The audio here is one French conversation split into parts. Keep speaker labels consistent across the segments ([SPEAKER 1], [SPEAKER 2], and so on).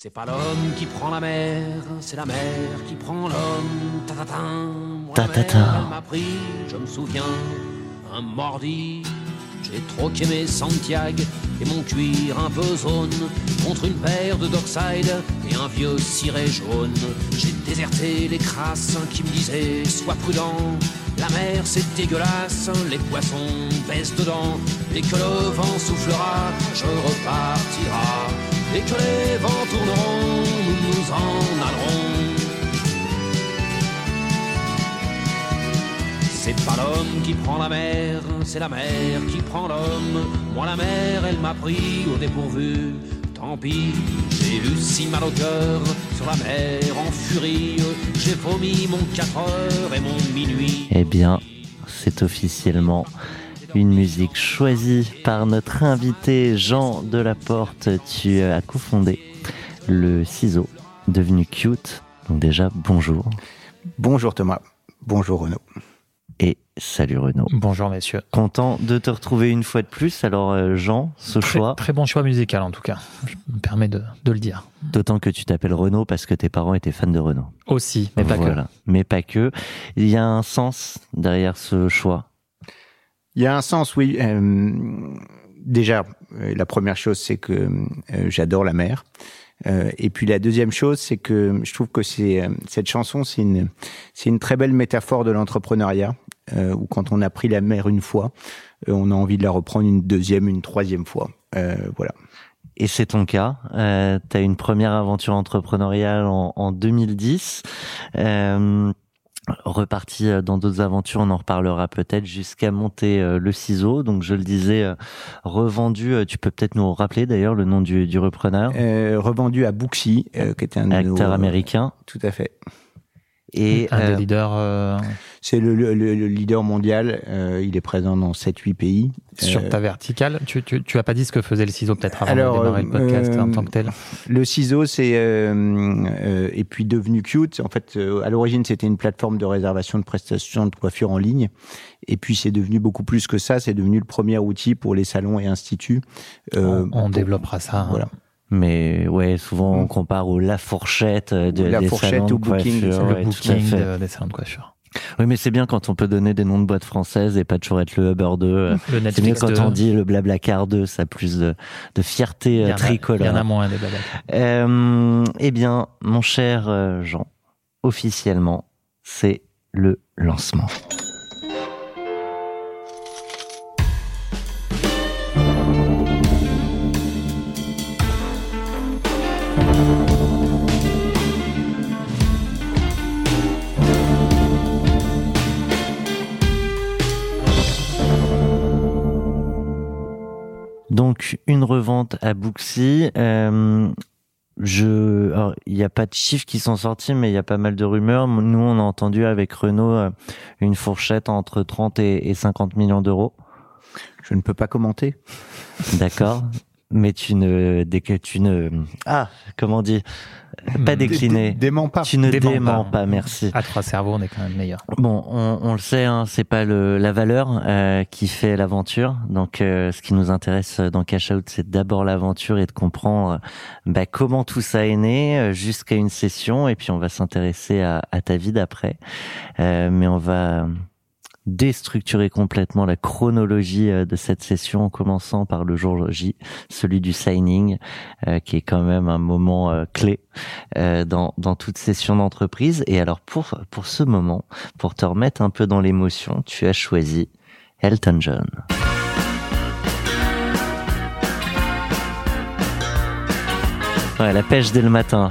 [SPEAKER 1] C'est pas l'homme qui prend la mer, c'est la mer qui prend l'homme. Ta-ta-ta. Moi, la
[SPEAKER 2] Ta-ta-ta.
[SPEAKER 1] mer, elle m'a pris, je me souviens, un mordi. J'ai troqué mes Santiago et mon cuir un peu zone contre une paire de Dockside et un vieux ciré jaune. J'ai déserté les crasses qui me disaient sois prudent. La mer c'est dégueulasse, les poissons baissent dedans. Dès que le vent soufflera, je repartira. Dès que les vents tourneront, nous nous en allerons. C'est pas l'homme qui prend la mer, c'est la mer qui prend l'homme. Moi la mer, elle m'a pris au dépourvu. Tant pis, j'ai eu si mal au cœur sur la mer en furie. J'ai vomi mon 4 heures et mon minuit.
[SPEAKER 2] Eh bien, c'est officiellement une musique choisie par notre invité Jean Delaporte. Tu as cofondé le ciseau devenu cute. Donc déjà, bonjour.
[SPEAKER 3] Bonjour Thomas, bonjour Renaud.
[SPEAKER 2] Et salut Renaud.
[SPEAKER 4] Bonjour messieurs.
[SPEAKER 2] Content de te retrouver une fois de plus. Alors euh, Jean, ce
[SPEAKER 4] Très,
[SPEAKER 2] choix,
[SPEAKER 4] très bon choix musical en tout cas. Je me permets de, de le dire.
[SPEAKER 2] d'autant que tu t'appelles Renaud parce que tes parents étaient fans de Renaud.
[SPEAKER 4] Aussi, mais pas
[SPEAKER 2] Voilà. Mais pas que. Il y a un sens derrière ce choix.
[SPEAKER 3] Il y a un sens, oui. Euh, déjà, euh, la première chose, c'est que euh, j'adore la mer. Euh, et puis la deuxième chose, c'est que je trouve que c'est euh, cette chanson, c'est une, c'est une très belle métaphore de l'entrepreneuriat, euh, où quand on a pris la mer une fois, euh, on a envie de la reprendre une deuxième, une troisième fois. Voilà.
[SPEAKER 2] Et c'est ton cas. Euh, tu as une première aventure entrepreneuriale en, en 2010. Euh, reparti euh, dans d'autres aventures, on en reparlera peut-être jusqu'à monter euh, le ciseau. Donc je le disais, euh, revendu. Tu peux peut-être nous rappeler d'ailleurs le nom du, du repreneur,
[SPEAKER 3] Euh, revendu à Booksy, euh, qui était un nos-
[SPEAKER 2] acteur américain.
[SPEAKER 3] Tout à fait.
[SPEAKER 2] Et
[SPEAKER 4] un
[SPEAKER 2] euh,
[SPEAKER 4] des leaders euh,
[SPEAKER 3] C'est le, le- le- le leader mondial. euh, il est présent dans 7-8 pays.
[SPEAKER 4] sur
[SPEAKER 3] Euh,
[SPEAKER 4] ta verticale. Tu, tu, tu as pas dit ce que faisait le ciseau peut-être avant
[SPEAKER 3] Alors,
[SPEAKER 4] de démarrer le podcast
[SPEAKER 3] euh,
[SPEAKER 4] en tant que tel.
[SPEAKER 3] Le ciseau, c'est euh, euh, et puis devenu cute. En fait, euh, à l'origine, c'était une plateforme de réservation de prestations de coiffure en ligne. Et puis, c'est devenu beaucoup plus que ça. C'est devenu le premier outil pour les salons et instituts. euh,
[SPEAKER 4] on on
[SPEAKER 3] pour-
[SPEAKER 4] développera ça. hein.
[SPEAKER 3] Voilà.
[SPEAKER 2] Mais ouais, souvent on
[SPEAKER 3] Mm.
[SPEAKER 2] compare au la fourchette euh, de
[SPEAKER 3] La
[SPEAKER 2] des
[SPEAKER 3] fourchette
[SPEAKER 2] salons de
[SPEAKER 3] au booking,
[SPEAKER 2] coiffure,
[SPEAKER 3] le
[SPEAKER 2] ouais,
[SPEAKER 4] booking de- des salons de coiffure.
[SPEAKER 2] Oui, mais c'est bien quand on peut donner des noms de boîtes françaises et pas toujours être le Uber 2. euh, C'est mieux quand
[SPEAKER 4] de-
[SPEAKER 2] on dit le Blablacar 2, ça a plus de, de fierté
[SPEAKER 4] il y
[SPEAKER 2] euh,
[SPEAKER 4] en
[SPEAKER 2] tricolore.
[SPEAKER 4] Il y en a moins des.
[SPEAKER 2] Euh, eh bien, mon cher Jean, officiellement, c'est le lancement. Donc, une revente à Booksy. Euh, je, il n'y a pas de chiffres qui sont sortis, mais il y a pas mal de rumeurs. Nous, on a entendu avec Renault euh, une fourchette entre 30 et, et 50 millions d'euros.
[SPEAKER 3] Je ne peux pas commenter.
[SPEAKER 2] D'accord. Mais tu ne, dès que tu ne, ah, comment on dit, pas décliné.
[SPEAKER 3] Dé- dé- Dément pas.
[SPEAKER 2] Tu ne
[SPEAKER 4] Dément
[SPEAKER 2] déments
[SPEAKER 4] pas.
[SPEAKER 2] pas, merci.
[SPEAKER 4] À trois cerveaux, on est quand même meilleur.
[SPEAKER 2] Bon, on, on le sait, hein, c'est pas le, la valeur euh, qui fait l'aventure. Donc, euh, ce qui nous intéresse dans Cash Out, c'est d'abord l'aventure et de comprendre euh, bah, comment tout ça est né euh, jusqu'à une session. Et puis, on va s'intéresser à, à ta vie d'après. Euh, mais on va déstructurer complètement la chronologie euh, de cette session en commençant par le jour J, celui du signing, euh, qui est quand même un moment euh, clé dans, dans toute session d'entreprise. Et alors pour, pour ce moment, pour te remettre un peu dans l'émotion, tu as choisi Elton John. Ouais, la pêche dès le matin.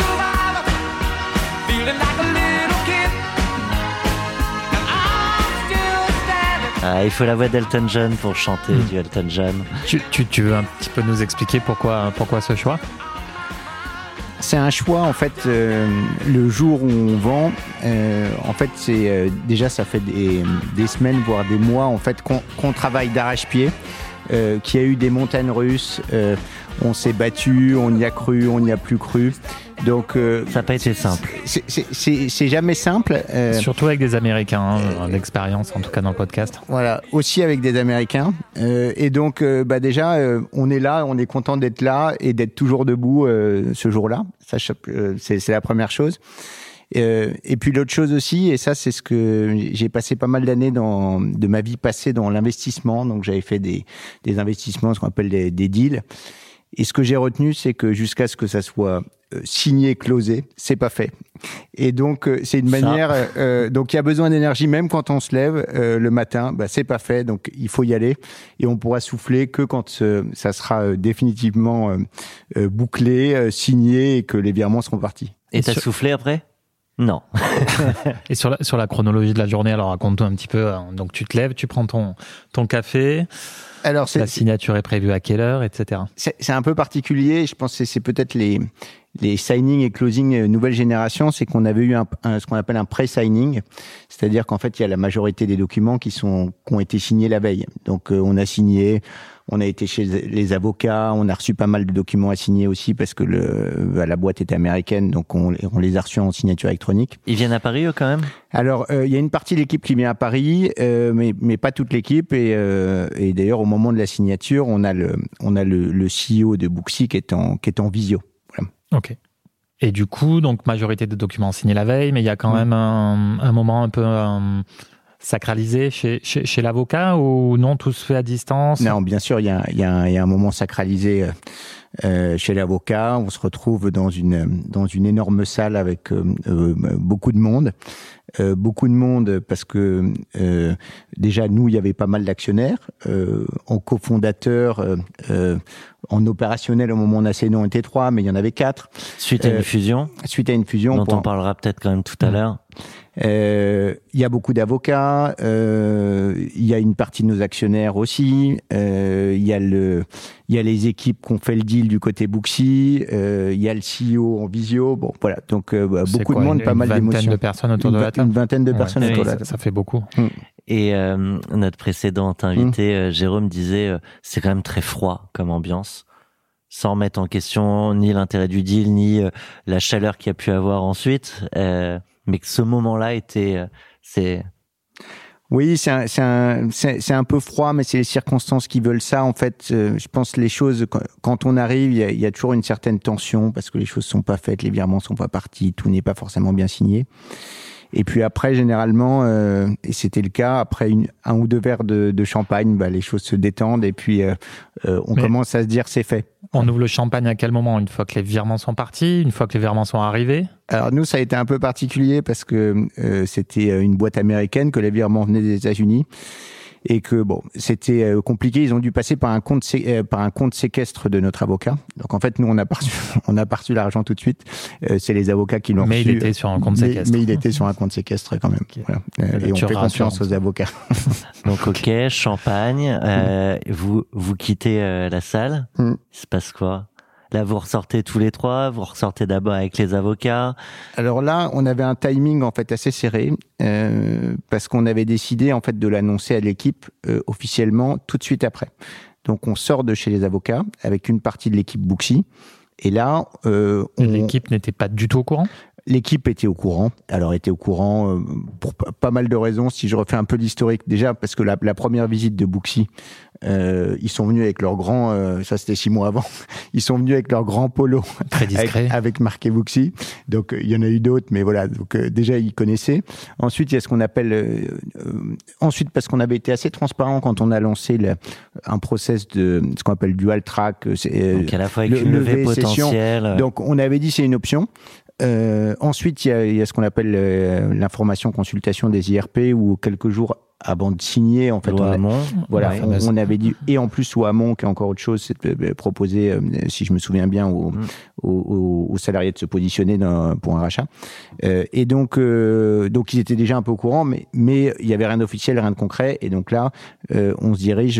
[SPEAKER 2] Ah, il faut la voix d'Elton John pour chanter
[SPEAKER 4] Mm.
[SPEAKER 2] du Elton John.
[SPEAKER 4] Tu, tu, tu veux un petit peu nous expliquer pourquoi, pourquoi ce choix?
[SPEAKER 3] C'est un choix en fait. euh, le jour où on vend, euh, en fait, c'est euh, déjà ça fait des, des semaines voire des mois en fait qu'on qu'on travaille d'arrache-pied, euh, qu'il y a eu des montagnes russes. euh, on s'est battu, on y a cru, on n'y a plus cru. Donc euh,
[SPEAKER 2] Ça n'a pas été simple.
[SPEAKER 3] c'est- c'est c'est- c'est jamais simple. euh,
[SPEAKER 4] Surtout avec des Américains, hein, l'expérience en tout cas dans le podcast.
[SPEAKER 3] Voilà, aussi avec des Américains. Euh, et donc, euh, bah déjà, euh, on est là, on est content d'être là et d'être toujours debout euh, ce jour-là. Ça, je- euh, c'est c'est la première chose. Euh, et puis l'autre chose aussi, et ça c'est ce que j'ai passé pas mal d'années dans de ma vie passée dans l'investissement. Donc j'avais fait des, des investissements, ce qu'on appelle des, des deals. Et ce que j'ai retenu, c'est que jusqu'à ce que ça soit signé, closé, c'est pas fait. Et donc euh, c'est une
[SPEAKER 2] Ça.
[SPEAKER 3] manière. euh, donc il y a besoin d'énergie même quand on se lève euh, le matin. Bah c'est pas fait, donc il faut y aller. Et on pourra souffler que quand euh, ça sera euh, définitivement euh, euh, bouclé, euh, signé et que les virements seront partis.
[SPEAKER 2] Et t'as
[SPEAKER 4] sur-
[SPEAKER 2] soufflé après? Non.
[SPEAKER 4] Et sur la, sur la chronologie de la journée, alors raconte-nous un petit peu. hein. Donc tu te lèves, tu prends ton, ton café,
[SPEAKER 3] Alors c'est
[SPEAKER 4] la signature est prévue à quelle heure, etc.
[SPEAKER 3] c'est c'est un peu particulier. Je pense que c'est peut-être les les signing et closing euh, nouvelle génération, c'est qu'on avait eu un, un- ce qu'on appelle un pré-signing, c'est-à-dire qu'en fait il y a la majorité des documents qui sont qui ont été signés la veille. Donc euh, on a signé, on a été chez les avocats, on a reçu pas mal de documents à signer aussi parce que le bah, la boîte était américaine, donc on, on les a reçus en signature électronique.
[SPEAKER 2] Ils viennent à Paris, eux, quand même?
[SPEAKER 3] Alors, euh, il y a une partie de l'équipe qui vient à Paris, euh, mais, mais pas toute l'équipe. Et, euh, et d'ailleurs, au moment de la signature, on a le, on a le, le CEO de Booksy qui est en, qui est en visio.
[SPEAKER 4] Ok. Et du coup, donc majorité des documents signés la veille, mais il y a quand
[SPEAKER 3] Mm.
[SPEAKER 4] même un, un moment un peu euh, sacralisé chez, chez, chez l'avocat ou non, tout se fait à distance?
[SPEAKER 3] Non, bien sûr, il y a, il y a, y a un moment sacralisé euh, euh, chez l'avocat. On se retrouve dans une, dans une énorme salle avec euh, euh, beaucoup de monde. Euh, beaucoup de monde parce que euh, déjà nous il y avait pas mal d'actionnaires euh, en cofondateur euh, euh, en opérationnel au moment où on a cédé on était trois mais il y en avait quatre
[SPEAKER 2] Suite à une fusion,
[SPEAKER 3] suite à une fusion
[SPEAKER 2] dont
[SPEAKER 3] pour-
[SPEAKER 2] on parlera peut-être quand même tout à
[SPEAKER 4] Mm.
[SPEAKER 2] l'heure.
[SPEAKER 3] Euh, il y a beaucoup d'avocats, euh, il y a une partie de nos actionnaires aussi, euh, il y a le, il y a les équipes qui ont fait le deal du côté Booksy, euh, il y a le CEO en visio, bon voilà, donc euh, bah, beaucoup
[SPEAKER 4] quoi,
[SPEAKER 3] de monde,
[SPEAKER 4] une-
[SPEAKER 3] pas mal
[SPEAKER 4] Une vingtaine
[SPEAKER 3] d'émotions.
[SPEAKER 4] de personnes autour
[SPEAKER 3] Une,
[SPEAKER 4] de la
[SPEAKER 3] une
[SPEAKER 4] table.
[SPEAKER 3] vingtaine de personnes autour de la
[SPEAKER 4] ça,
[SPEAKER 3] table.
[SPEAKER 4] ça fait beaucoup.
[SPEAKER 2] Et euh, notre précédente invité, euh, Jérôme, disait euh, c'est quand même très froid comme ambiance, sans remettre en question ni l'intérêt du deal, ni la chaleur qu'il y a pu avoir ensuite. Mais que ce moment-là était... euh,
[SPEAKER 3] Oui, c'est un, peu froid, mais c'est les circonstances qui veulent ça. En fait, euh, je pense les choses quand- on arrive, il y a, toujours une certaine tension parce que les choses sont pas faites, les virements sont pas partis, tout n'est pas forcément bien signé. Et puis après, généralement, euh, et c'était le cas, après une, un ou deux verres de, de champagne, bah, les choses se détendent et puis euh, euh, on
[SPEAKER 4] Mais-
[SPEAKER 3] commence à se dire c'est fait.
[SPEAKER 4] On ouvre le champagne à quel moment? Une fois que les virements sont partis Une fois que les virements sont arrivés?
[SPEAKER 3] Alors nous, ça a été un peu particulier parce que euh, c'était une boîte américaine, que les virements venaient des États-Unis et que bon, c'était euh, compliqué. Ils ont dû passer par un compte sé- euh, par un compte séquestre de notre avocat. Donc en fait, nous on a pas reçu, on a pas reçu l'argent tout de suite. Euh, c'est les avocats qui l'ont
[SPEAKER 4] Mais
[SPEAKER 3] reçu.
[SPEAKER 4] il était sur un compte
[SPEAKER 3] Mais-
[SPEAKER 4] séquestre.
[SPEAKER 3] Mais, il était sur un compte séquestre quand même.
[SPEAKER 4] Ok.
[SPEAKER 3] Voilà. Euh,
[SPEAKER 4] Là,
[SPEAKER 3] et on fait confiance aux avocats.
[SPEAKER 2] donc ok, champagne. euh, vous vous quittez euh, la salle.
[SPEAKER 3] Mm.
[SPEAKER 2] Il se passe quoi? Là, vous ressortez tous les trois. Vous ressortez d'abord avec les avocats.
[SPEAKER 3] Alors là, on avait un timing en fait assez serré euh, parce qu'on avait décidé en fait de l'annoncer à l'équipe euh, officiellement tout de suite après. Donc on sort de chez les avocats avec une partie de l'équipe Booksy. Et là, euh, on-
[SPEAKER 4] L'équipe n'était pas du tout au courant?
[SPEAKER 3] L'équipe était au courant. Alors était au courant euh, pour pas mal de raisons. Si je refais un peu l'historique, déjà parce que la, la première visite de Booksy, euh, ils sont venus avec leur grand, euh, ça c'était six mois avant, ils sont venus avec leur grand polo
[SPEAKER 4] Très
[SPEAKER 3] avec,
[SPEAKER 4] discret.
[SPEAKER 3] avec marqué Booksy. Donc euh, il y en a eu d'autres, mais voilà. Donc euh, déjà ils connaissaient. Ensuite il y a ce qu'on appelle, euh, euh, ensuite parce qu'on avait été assez transparent quand on a lancé le- un process de ce qu'on appelle dual track.
[SPEAKER 2] Donc à la fois avec
[SPEAKER 3] le-
[SPEAKER 2] une levée
[SPEAKER 3] session.
[SPEAKER 2] potentielle.
[SPEAKER 3] donc on avait dit c'est une option. Euh, ensuite, il y a, y a ce qu'on appelle euh, l'information consultation des IRP où quelques jours avant de signer, en fait, on, a- voilà, on, on avait dit et en plus ou Hamon qui est encore autre chose, c'est de- de proposer, euh, si je me souviens bien, aux,
[SPEAKER 2] Mm.
[SPEAKER 3] aux, aux- salariés de se positionner dans- pour un rachat. Euh, et donc, euh, donc ils étaient déjà un peu au courant, mais mais il y avait rien d'officiel, rien de concret. Et donc là, euh, on se dirige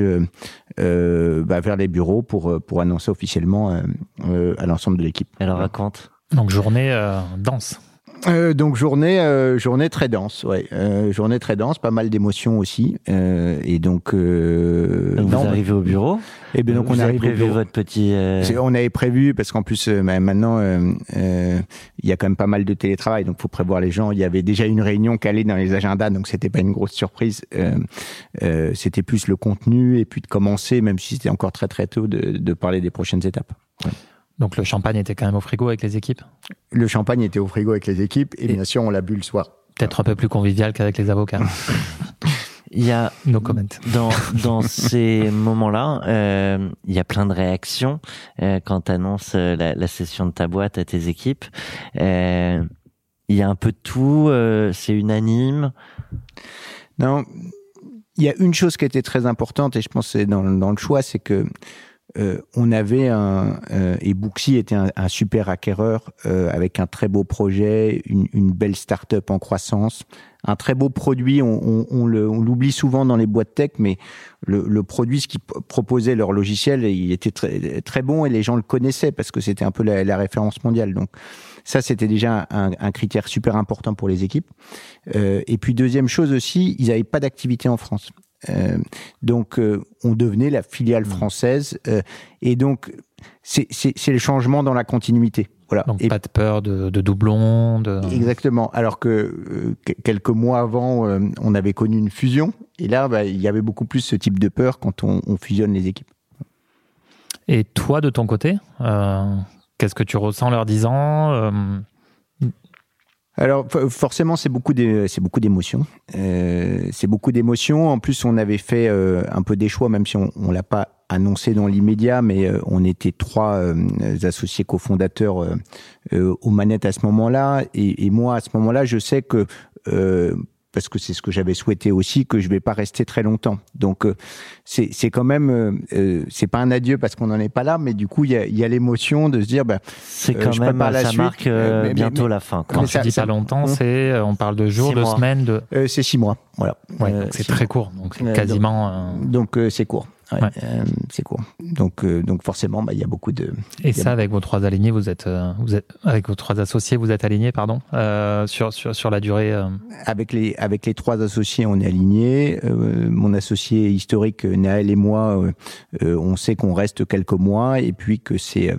[SPEAKER 3] euh, bah, vers les bureaux pour pour annoncer officiellement euh, euh, à l'ensemble de l'équipe.
[SPEAKER 2] Alors raconte.
[SPEAKER 4] Donc journée euh, dense.
[SPEAKER 3] Euh, donc journée, euh, journée très dense, ouais, euh, journée très dense, pas mal d'émotions aussi, euh, et donc, euh,
[SPEAKER 2] Donc
[SPEAKER 3] non,
[SPEAKER 2] vous arrivez au bureau.
[SPEAKER 3] et bien donc
[SPEAKER 2] vous
[SPEAKER 3] on
[SPEAKER 2] avez prévu votre petit. euh,
[SPEAKER 3] C'est- On avait prévu parce qu'en plus euh, bah, maintenant euh, euh, il y a quand même pas mal de télétravail, donc faut prévoir les gens. Il y avait déjà une réunion calée dans les agendas, donc c'était pas une grosse surprise. Euh, euh, c'était plus le contenu et puis de commencer, même si c'était encore très très tôt, de, de parler des prochaines étapes.
[SPEAKER 4] Donc le champagne était quand même au frigo avec les équipes?
[SPEAKER 3] Le champagne était au frigo avec les équipes et,
[SPEAKER 4] Et-
[SPEAKER 3] bien sûr on l'a bu le soir.
[SPEAKER 4] Peut-être un peu plus convivial qu'avec les avocats.
[SPEAKER 2] Il y a
[SPEAKER 4] No comment.
[SPEAKER 2] dans dans ces moments-là, euh, il y a plein de réactions euh, quand tu annonces la, la session de ta boîte à tes équipes. Euh, il y a un peu de tout. euh, c'est unanime.
[SPEAKER 3] Non, il y a une chose qui était très importante et je pense que c'est dans, dans le choix, c'est que euh, on avait un euh, et Booksy était un, un super acquéreur euh, avec un très beau projet, une, une belle start-up en croissance, un très beau produit. On, on, on l'oublie souvent dans les boîtes tech, mais le, le produit, ce qu'ils proposaient leur logiciel, il était très très bon et les gens le connaissaient parce que c'était un peu la, la référence mondiale. Donc ça, c'était déjà un, un critère super important pour les équipes. Euh, et puis deuxième chose aussi, ils n'avaient pas d'activité en France. Euh, donc euh, on devenait la filiale française euh, et donc c'est le changement dans la continuité. Voilà.
[SPEAKER 4] Donc
[SPEAKER 3] Et
[SPEAKER 4] pas de peur de, de doublons. De...
[SPEAKER 3] Exactement. Alors que euh, que- quelques mois avant, euh, on avait connu une fusion et là, bah, il y avait beaucoup plus ce type de peur quand on, on fusionne les équipes.
[SPEAKER 4] Et toi, de ton côté, euh, qu'est-ce que tu ressens leur disant
[SPEAKER 3] Alors forcément, c'est beaucoup c'est beaucoup d'émotions. Euh, c'est beaucoup d'émotions. En plus, on avait fait euh, un peu des choix, même si on, on l'a pas annoncé dans l'immédiat, mais euh, on était trois euh, associés cofondateurs euh, euh, aux manettes à ce moment-là. Et, et moi, à ce moment-là, je sais que parce que c'est ce que j'avais souhaité aussi, que je vais pas rester très longtemps. Donc euh, c'est quand même euh, euh, c'est pas un adieu parce qu'on n'en est pas là, mais du coup il y a, il y a l'émotion de se dire bah
[SPEAKER 2] C'est
[SPEAKER 3] Euh,
[SPEAKER 2] quand
[SPEAKER 3] je
[SPEAKER 2] même
[SPEAKER 3] prépare la
[SPEAKER 2] ça
[SPEAKER 3] suite,
[SPEAKER 2] marque
[SPEAKER 3] mais-
[SPEAKER 2] bientôt
[SPEAKER 3] mais-
[SPEAKER 2] la fin. quoi.
[SPEAKER 4] Quand
[SPEAKER 3] Mais
[SPEAKER 4] tu
[SPEAKER 3] ça-
[SPEAKER 4] dis
[SPEAKER 3] ça-
[SPEAKER 4] pas longtemps,
[SPEAKER 3] Hum.
[SPEAKER 4] c'est euh, on parle de jours, de
[SPEAKER 2] mois.
[SPEAKER 4] semaines, de.
[SPEAKER 3] euh, c'est six mois, voilà.
[SPEAKER 4] Ouais,
[SPEAKER 3] Euh,
[SPEAKER 4] c'est très
[SPEAKER 3] mois.
[SPEAKER 4] court. Donc c'est
[SPEAKER 3] Euh,
[SPEAKER 4] quasiment.
[SPEAKER 3] Donc euh, c'est court. Ouais,
[SPEAKER 4] Ouais.
[SPEAKER 3] euh, c'est court. Donc euh, donc forcément bah il y a beaucoup de
[SPEAKER 4] Et ça, avec vos trois alignés, vous êtes, euh, vous êtes avec vos trois associés, vous êtes alignés, pardon, euh, sur sur sur la durée. euh,
[SPEAKER 3] avec les avec les trois associés on est alignés. Euh, mon associé historique Naël et moi on sait qu'on reste quelques mois et puis que c'est euh,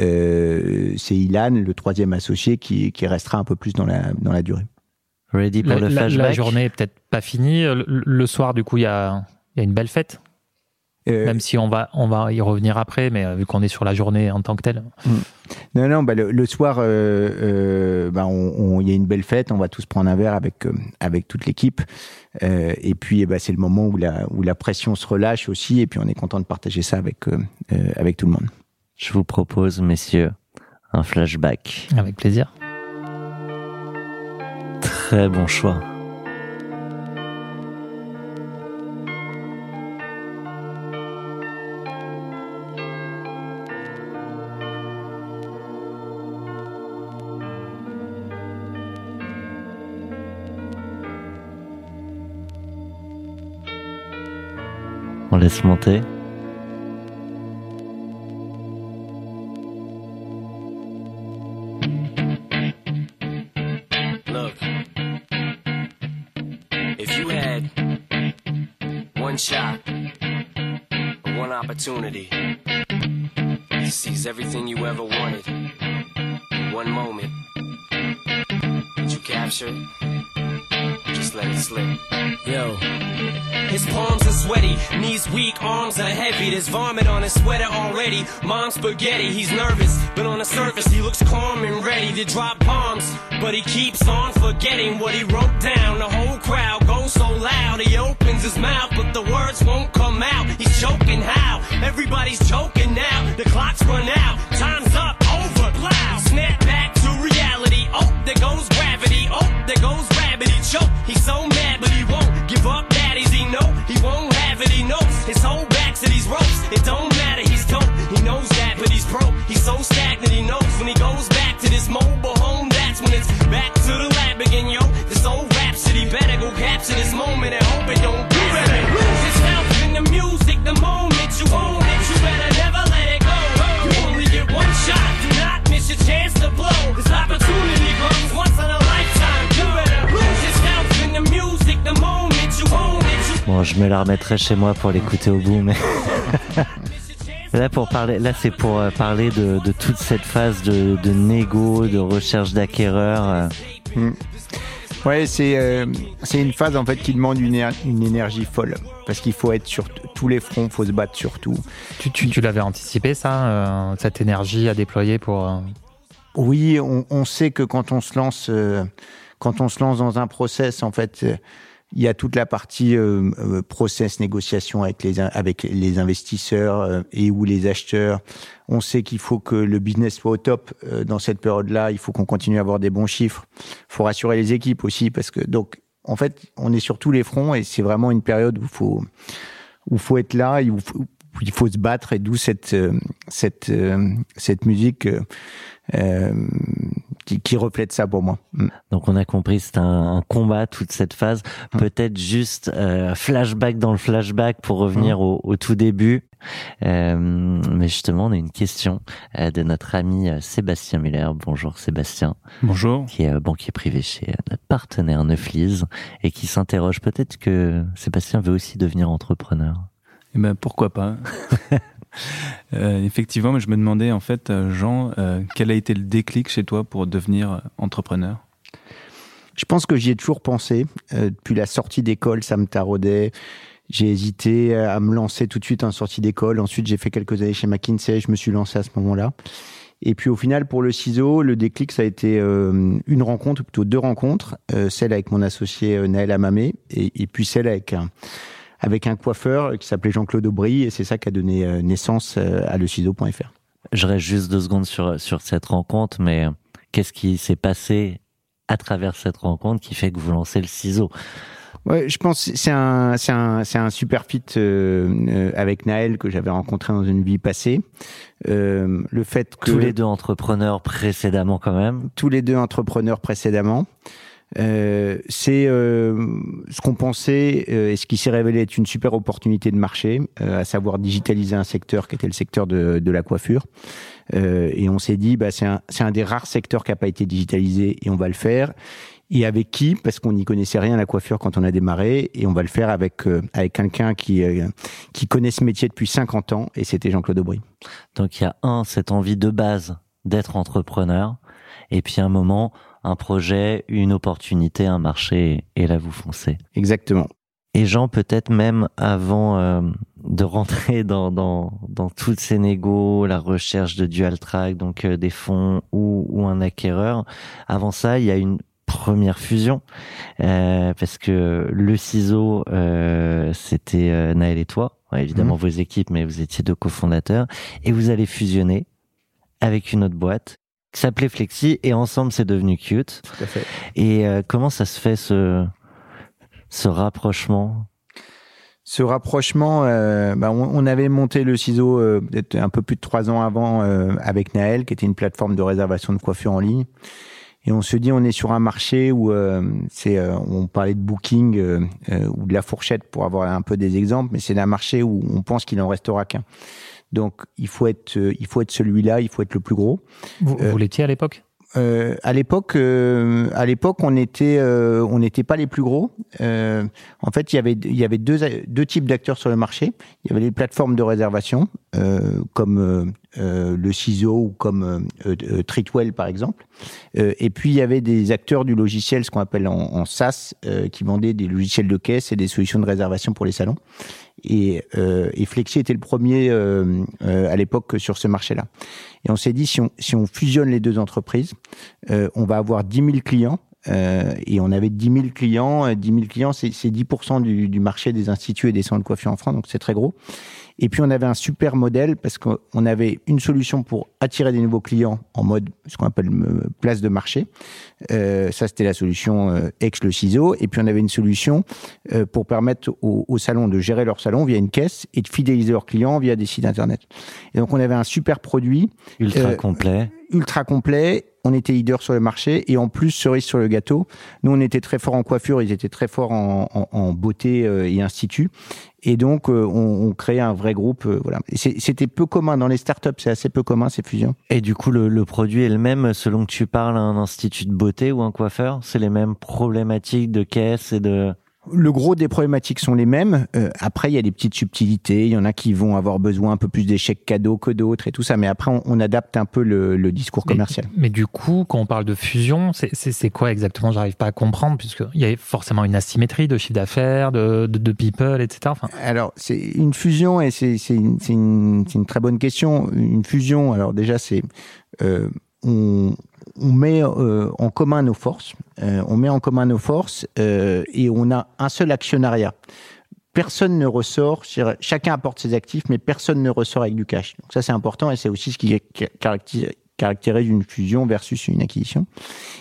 [SPEAKER 3] euh, c'est Ilan le troisième associé qui qui restera un peu plus dans la dans la durée.
[SPEAKER 2] Ready pour
[SPEAKER 4] la,
[SPEAKER 2] le
[SPEAKER 4] la- la
[SPEAKER 2] flashback?
[SPEAKER 4] journée est peut-être pas finie. Le, le soir, du coup, il y a, il y a une belle fête.
[SPEAKER 3] Euh,
[SPEAKER 4] Même si on va on va y revenir après, mais euh, vu qu'on est sur la journée en tant que telle.
[SPEAKER 3] Non, non, bah, le, le soir, euh, euh, bah, on- on- il y a une belle fête, on va tous prendre un verre avec, euh, avec toute l'équipe. Euh, et puis, eh ben, c'est le moment où la, où la pression se relâche aussi, et puis on est content de partager ça avec, avec tout le monde.
[SPEAKER 2] Je vous propose, messieurs, un flashback.
[SPEAKER 4] Avec plaisir.
[SPEAKER 2] Très bon choix. On laisse monter.
[SPEAKER 5] Look, if you had one shot, one opportunity to seize everything you ever wanted one moment, would you capture it? Just let it slip. Yo. His palms are sweaty, are heavy, there's vomit on his sweater already. Mom's spaghetti, he's nervous, but on the surface he looks calm and ready to drop bombs. But he keeps on forgetting what he wrote down. The whole crowd goes so loud, he opens his mouth, but the words won't come out. He's choking how? Everybody's choking now. The clock's run out, time's up, over, Clouds Snap back to reality. Oh, there goes gravity. Oh, there goes gravity. He choke. He's so mad, but he won't give up. Daddies, he know he won't have it. He knows his whole ropes. It don't matter, he's dope. He knows that, but he's broke. He's so stagnant, he knows when he goes back to this mobile home. That's when it's back to the lab again, yo. This old rhapsody better go capture this moment and hope it don't
[SPEAKER 2] je me la remettrai chez moi pour l'écouter au bout, mais là pour parler, là c'est pour euh, parler de, de toute cette phase de, de négo, de recherche d'acquéreurs. euh.
[SPEAKER 3] Ouais, c'est euh, c'est une phase en fait qui demande une, éner- une énergie folle parce qu'il faut être sur t- tous les fronts, faut se battre sur tout.
[SPEAKER 4] Tu, tu, tu l'avais anticipé ça, euh, cette énergie à déployer pour. euh,
[SPEAKER 3] Oui, on, on sait que quand on se lance, euh, quand on se lance dans un process, en fait, euh, il y a toute la partie euh, euh, process négociation avec les avec les investisseurs euh, et ou les acheteurs. On sait qu'il faut que le business soit au top euh, dans cette période-là. Il faut qu'on continue à avoir des bons chiffres. Il faut rassurer les équipes aussi parce que donc en fait, on est sur tous les fronts et c'est vraiment une période où il faut où faut être là où, faut- il faut se battre et d'où cette euh, cette euh, cette musique euh, qui, qui reflète ça pour moi. Mm.
[SPEAKER 2] Donc on a compris, c'est un, un combat toute cette phase. Peut-être juste euh, flashback dans le flashback pour revenir au, au tout début. Euh, mais justement, on a une question euh, de notre ami euh, Sébastien Muller. Bonjour Sébastien.
[SPEAKER 6] Bonjour.
[SPEAKER 2] qui est euh, banquier privé chez euh, notre partenaire Neuflise et qui s'interroge peut-être que Sébastien veut aussi devenir entrepreneur.
[SPEAKER 6] Eh ben, pourquoi pas Euh, Effectivement, mais je me demandais en fait, euh, Jean, euh, quel a été le déclic chez toi pour devenir entrepreneur?
[SPEAKER 3] Je pense que j'y ai toujours pensé. Depuis la sortie d'école, ça me taraudait. J'ai hésité à me lancer tout de suite en sortie d'école. Ensuite, j'ai fait quelques années chez McKinsey. Je me suis lancé à ce moment-là. Et puis au final, pour le ciseau, le déclic, ça a été une rencontre, plutôt deux rencontres. Celle avec mon associé Naël Amamé et, puis celle avec avec un coiffeur qui s'appelait Jean-Claude Aubry. Et c'est ça qui a donné euh, naissance euh, à leciseau.fr.
[SPEAKER 2] Je reste juste deux secondes sur, sur cette rencontre, mais euh, qu'est-ce qui s'est passé à travers cette rencontre qui fait que vous lancez le ciseau?
[SPEAKER 3] Ouais, je pense que c'est un c'est un c'est un super fit euh, euh, avec Naël que j'avais rencontré dans une vie passée. Euh, le fait que
[SPEAKER 2] Tous les deux entrepreneurs précédemment quand même.
[SPEAKER 3] tous les deux entrepreneurs précédemment. Euh, c'est euh, ce qu'on pensait euh, et ce qui s'est révélé être une super opportunité de marché, euh, à savoir digitaliser un secteur qui était le secteur de, de la coiffure. Euh, et on s'est dit, bah, c'est un, un des rares secteurs qui n'a pas été digitalisé et on va le faire. Et avec qui? Parce qu'on n'y connaissait rien à la coiffure quand on a démarré et on va le faire avec avec quelqu'un qui qui connaît ce métier depuis 50 ans et c'était Jean-Claude Aubry.
[SPEAKER 2] Donc il y a un, cette envie de base d'être entrepreneur, et puis un moment, un projet, une opportunité, un marché, et là vous foncez.
[SPEAKER 3] Exactement.
[SPEAKER 2] Et Jean, peut-être même avant euh, de rentrer dans, dans, dans toutes ces négos, la recherche de dual track, donc euh, des fonds ou, ou un acquéreur, avant ça, il y a une première fusion, euh, parce que le ciseau, euh, c'était euh, Naël et toi, Ouais, évidemment vos équipes, mais vous étiez deux cofondateurs, et vous allez fusionner avec une autre boîte qui s'appelait Flexi, et ensemble c'est devenu Cute.
[SPEAKER 3] Tout à fait.
[SPEAKER 2] Et euh, comment ça se fait ce, ce rapprochement?
[SPEAKER 3] Ce rapprochement, euh, bah, on, on avait monté le ciseau euh, peut-être un peu plus de trois ans avant euh, avec Naël, qui était une plateforme de réservation de coiffure en ligne. Et on se dit, on est sur un marché où euh, c'est, euh, on parlait de booking euh, euh, ou de la fourchette pour avoir un peu des exemples, mais c'est un marché où on pense qu'il en restera qu'un. Donc il faut être, euh, il faut être celui-là, il faut être le plus gros.
[SPEAKER 4] Vous,
[SPEAKER 3] Euh,
[SPEAKER 4] vous l'étiez à l'époque?
[SPEAKER 3] Euh, à l'époque, euh, à l'époque, on était, euh, on n'était pas les plus gros. En fait, il y avait, il y avait deux, deux types d'acteurs sur le marché. Il y avait les plateformes de réservation, comme le ciseau ou comme Treatwell par exemple. Et puis il y avait des acteurs du logiciel, ce qu'on appelle en, en SaaS, qui vendaient des logiciels de caisse et des solutions de réservation pour les salons. Et, euh, et Flexi était le premier euh, euh, à l'époque sur ce marché-là. Et on s'est dit, si on, si on fusionne les deux entreprises, euh, on va avoir 10 000 clients. Euh, et on avait 10 000 clients. Euh, 10 000 clients, c'est c'est 10% du, du marché des instituts et des centres de coiffure en France, donc c'est très gros. Et puis on avait un super modèle parce qu'on avait une solution pour attirer des nouveaux clients en mode ce qu'on appelle euh, place de marché. Euh, ça c'était la solution euh, ex le ciseau. Et puis on avait une solution euh, pour permettre aux, aux salons de gérer leur salon via une caisse et de fidéliser leurs clients via des sites internet. Et donc on avait un super produit
[SPEAKER 2] Ultra
[SPEAKER 3] Euh,
[SPEAKER 2] complet.
[SPEAKER 3] Ultra complet. On était leader sur le marché et en plus cerise sur le gâteau. Nous, on était très fort en coiffure, ils étaient très forts en, beauté euh, et institut. Et donc, euh, on, on créait un vrai groupe. euh, voilà. C'était peu commun dans les startups, c'est assez peu commun ces fusions.
[SPEAKER 2] Et du coup, le, le produit est le même selon que tu parles à un institut de beauté ou un coiffeur? C'est les mêmes problématiques de caisse et de...
[SPEAKER 3] Le gros des problématiques sont les mêmes. Euh, après, il y a des petites subtilités. Il y en a qui vont avoir besoin un peu plus d'échecs cadeaux que d'autres et tout ça. Mais après, on, on adapte un peu le, le discours commercial.
[SPEAKER 4] Mais, du coup, quand on parle de fusion, c'est- quoi exactement? J'arrive pas à comprendre, puisqu'il y a forcément une asymétrie de chiffre d'affaires, de, de, de people, etc. Enfin,
[SPEAKER 3] Alors, c'est une fusion et c'est c'est une, c'est une, c'est une très bonne question. Une fusion, alors déjà, c'est euh, on, on met euh, en commun nos forces. Euh, on met en commun nos forces euh, et on a un seul actionnariat. Personne ne ressort, chacun apporte ses actifs, mais personne ne ressort avec du cash. Donc ça, c'est important et c'est aussi ce qui caractérise caractérise une fusion versus une acquisition.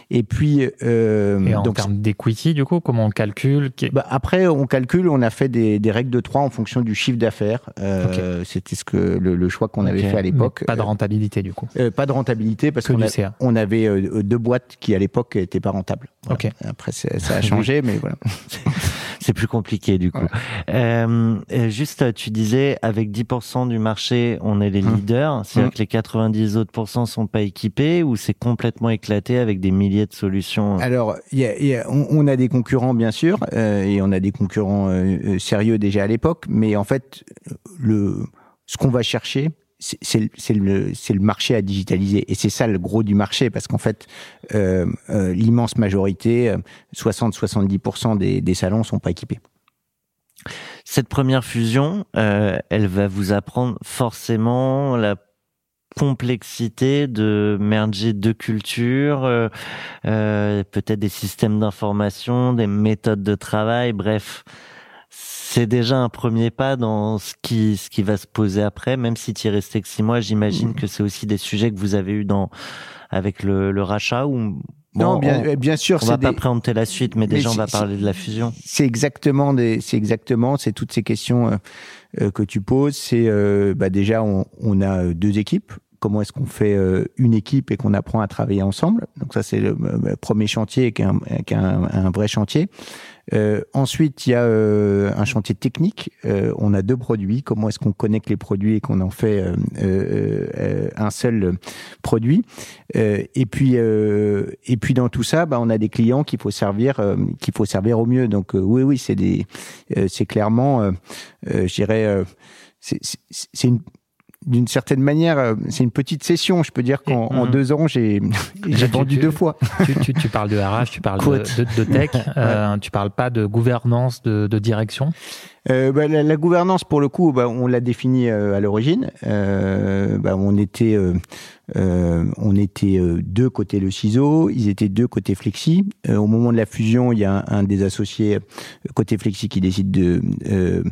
[SPEAKER 3] Et puis, euh,
[SPEAKER 4] et en
[SPEAKER 3] donc,
[SPEAKER 4] termes d'equity, du coup, comment on calcule
[SPEAKER 3] bah, après, on calcule, on a fait des, des règles de 3 en fonction du chiffre d'affaires. Euh, C'était ce que le, le choix qu'on avait fait à l'époque.
[SPEAKER 4] Pas de rentabilité, du coup.
[SPEAKER 3] Euh, pas de rentabilité parce qu'on on avait euh, deux boîtes qui à l'époque n'étaient pas rentables. Voilà.
[SPEAKER 4] Ok.
[SPEAKER 3] Après, ça a changé, mais voilà.
[SPEAKER 2] C'est plus compliqué du coup. Euh, euh, juste, tu disais, avec 10% du marché, on est les
[SPEAKER 3] Hum.
[SPEAKER 2] leaders. C'est-à-dire
[SPEAKER 3] Hum.
[SPEAKER 2] que les 90 autres pourcents sont pas équipés ou c'est complètement éclaté avec des milliers de solutions
[SPEAKER 3] Alors, il y a- il y a- on, on a des concurrents bien sûr, euh, et on a des concurrents euh, euh, sérieux déjà à l'époque, mais en fait, le ce qu'on va chercher, c'est le, le, marché à digitaliser. Et c'est ça le gros du marché, parce qu'en fait, euh, euh, l'immense majorité, euh, 60-70% des, des salons sont pas équipés.
[SPEAKER 2] Cette première fusion, euh, elle va vous apprendre forcément la complexité de merger deux cultures, euh, euh, peut-être des systèmes d'information, des méthodes de travail, bref. C'est déjà un premier pas dans ce qui, ce qui va se poser après, même si tu y restais que six mois, j'imagine que c'est aussi des sujets que vous avez eu dans, avec le, le rachat ou,
[SPEAKER 3] non, bien,
[SPEAKER 2] on,
[SPEAKER 3] bien sûr,
[SPEAKER 2] on va pas préempter la suite, mais
[SPEAKER 3] Mais
[SPEAKER 2] déjà on va parler de la fusion.
[SPEAKER 3] c'est exactement des, c'est exactement, c'est toutes ces questions euh, euh, que tu poses. C'est euh, bah déjà on, on a euh, deux équipes. Comment est-ce qu'on fait euh, une équipe et qu'on apprend à travailler ensemble? Donc ça c'est le euh, premier chantier qui est un, qui est un, un vrai chantier. Euh, ensuite il y a euh, un chantier technique. Euh, on a deux produits. Comment est-ce qu'on connecte les produits et qu'on en fait euh, euh, euh, un seul produit? Et puis et puis dans tout ça, bah, on a des clients qu'il faut servir qu'il faut servir au mieux. Donc oui oui c'est des c'est clairement, je dirais, c'est une d'une certaine manière, euh, c'est une petite session. Je peux dire qu'en en
[SPEAKER 4] Mhm.
[SPEAKER 3] deux ans, j'ai vendu deux fois.
[SPEAKER 4] tu, tu, tu parles de RH, tu parles de, de, de tech, euh, tu parles pas de gouvernance, de, de direction?
[SPEAKER 3] Euh, bah, la, la gouvernance, pour le coup, bah, on l'a définie euh, à l'origine. Euh, bah, on était, euh, euh, on était euh, deux côté le ciseau, ils étaient deux côté Flexi. Euh, au moment de la fusion, il y a un, un des associés euh, côté Flexi qui décide de euh,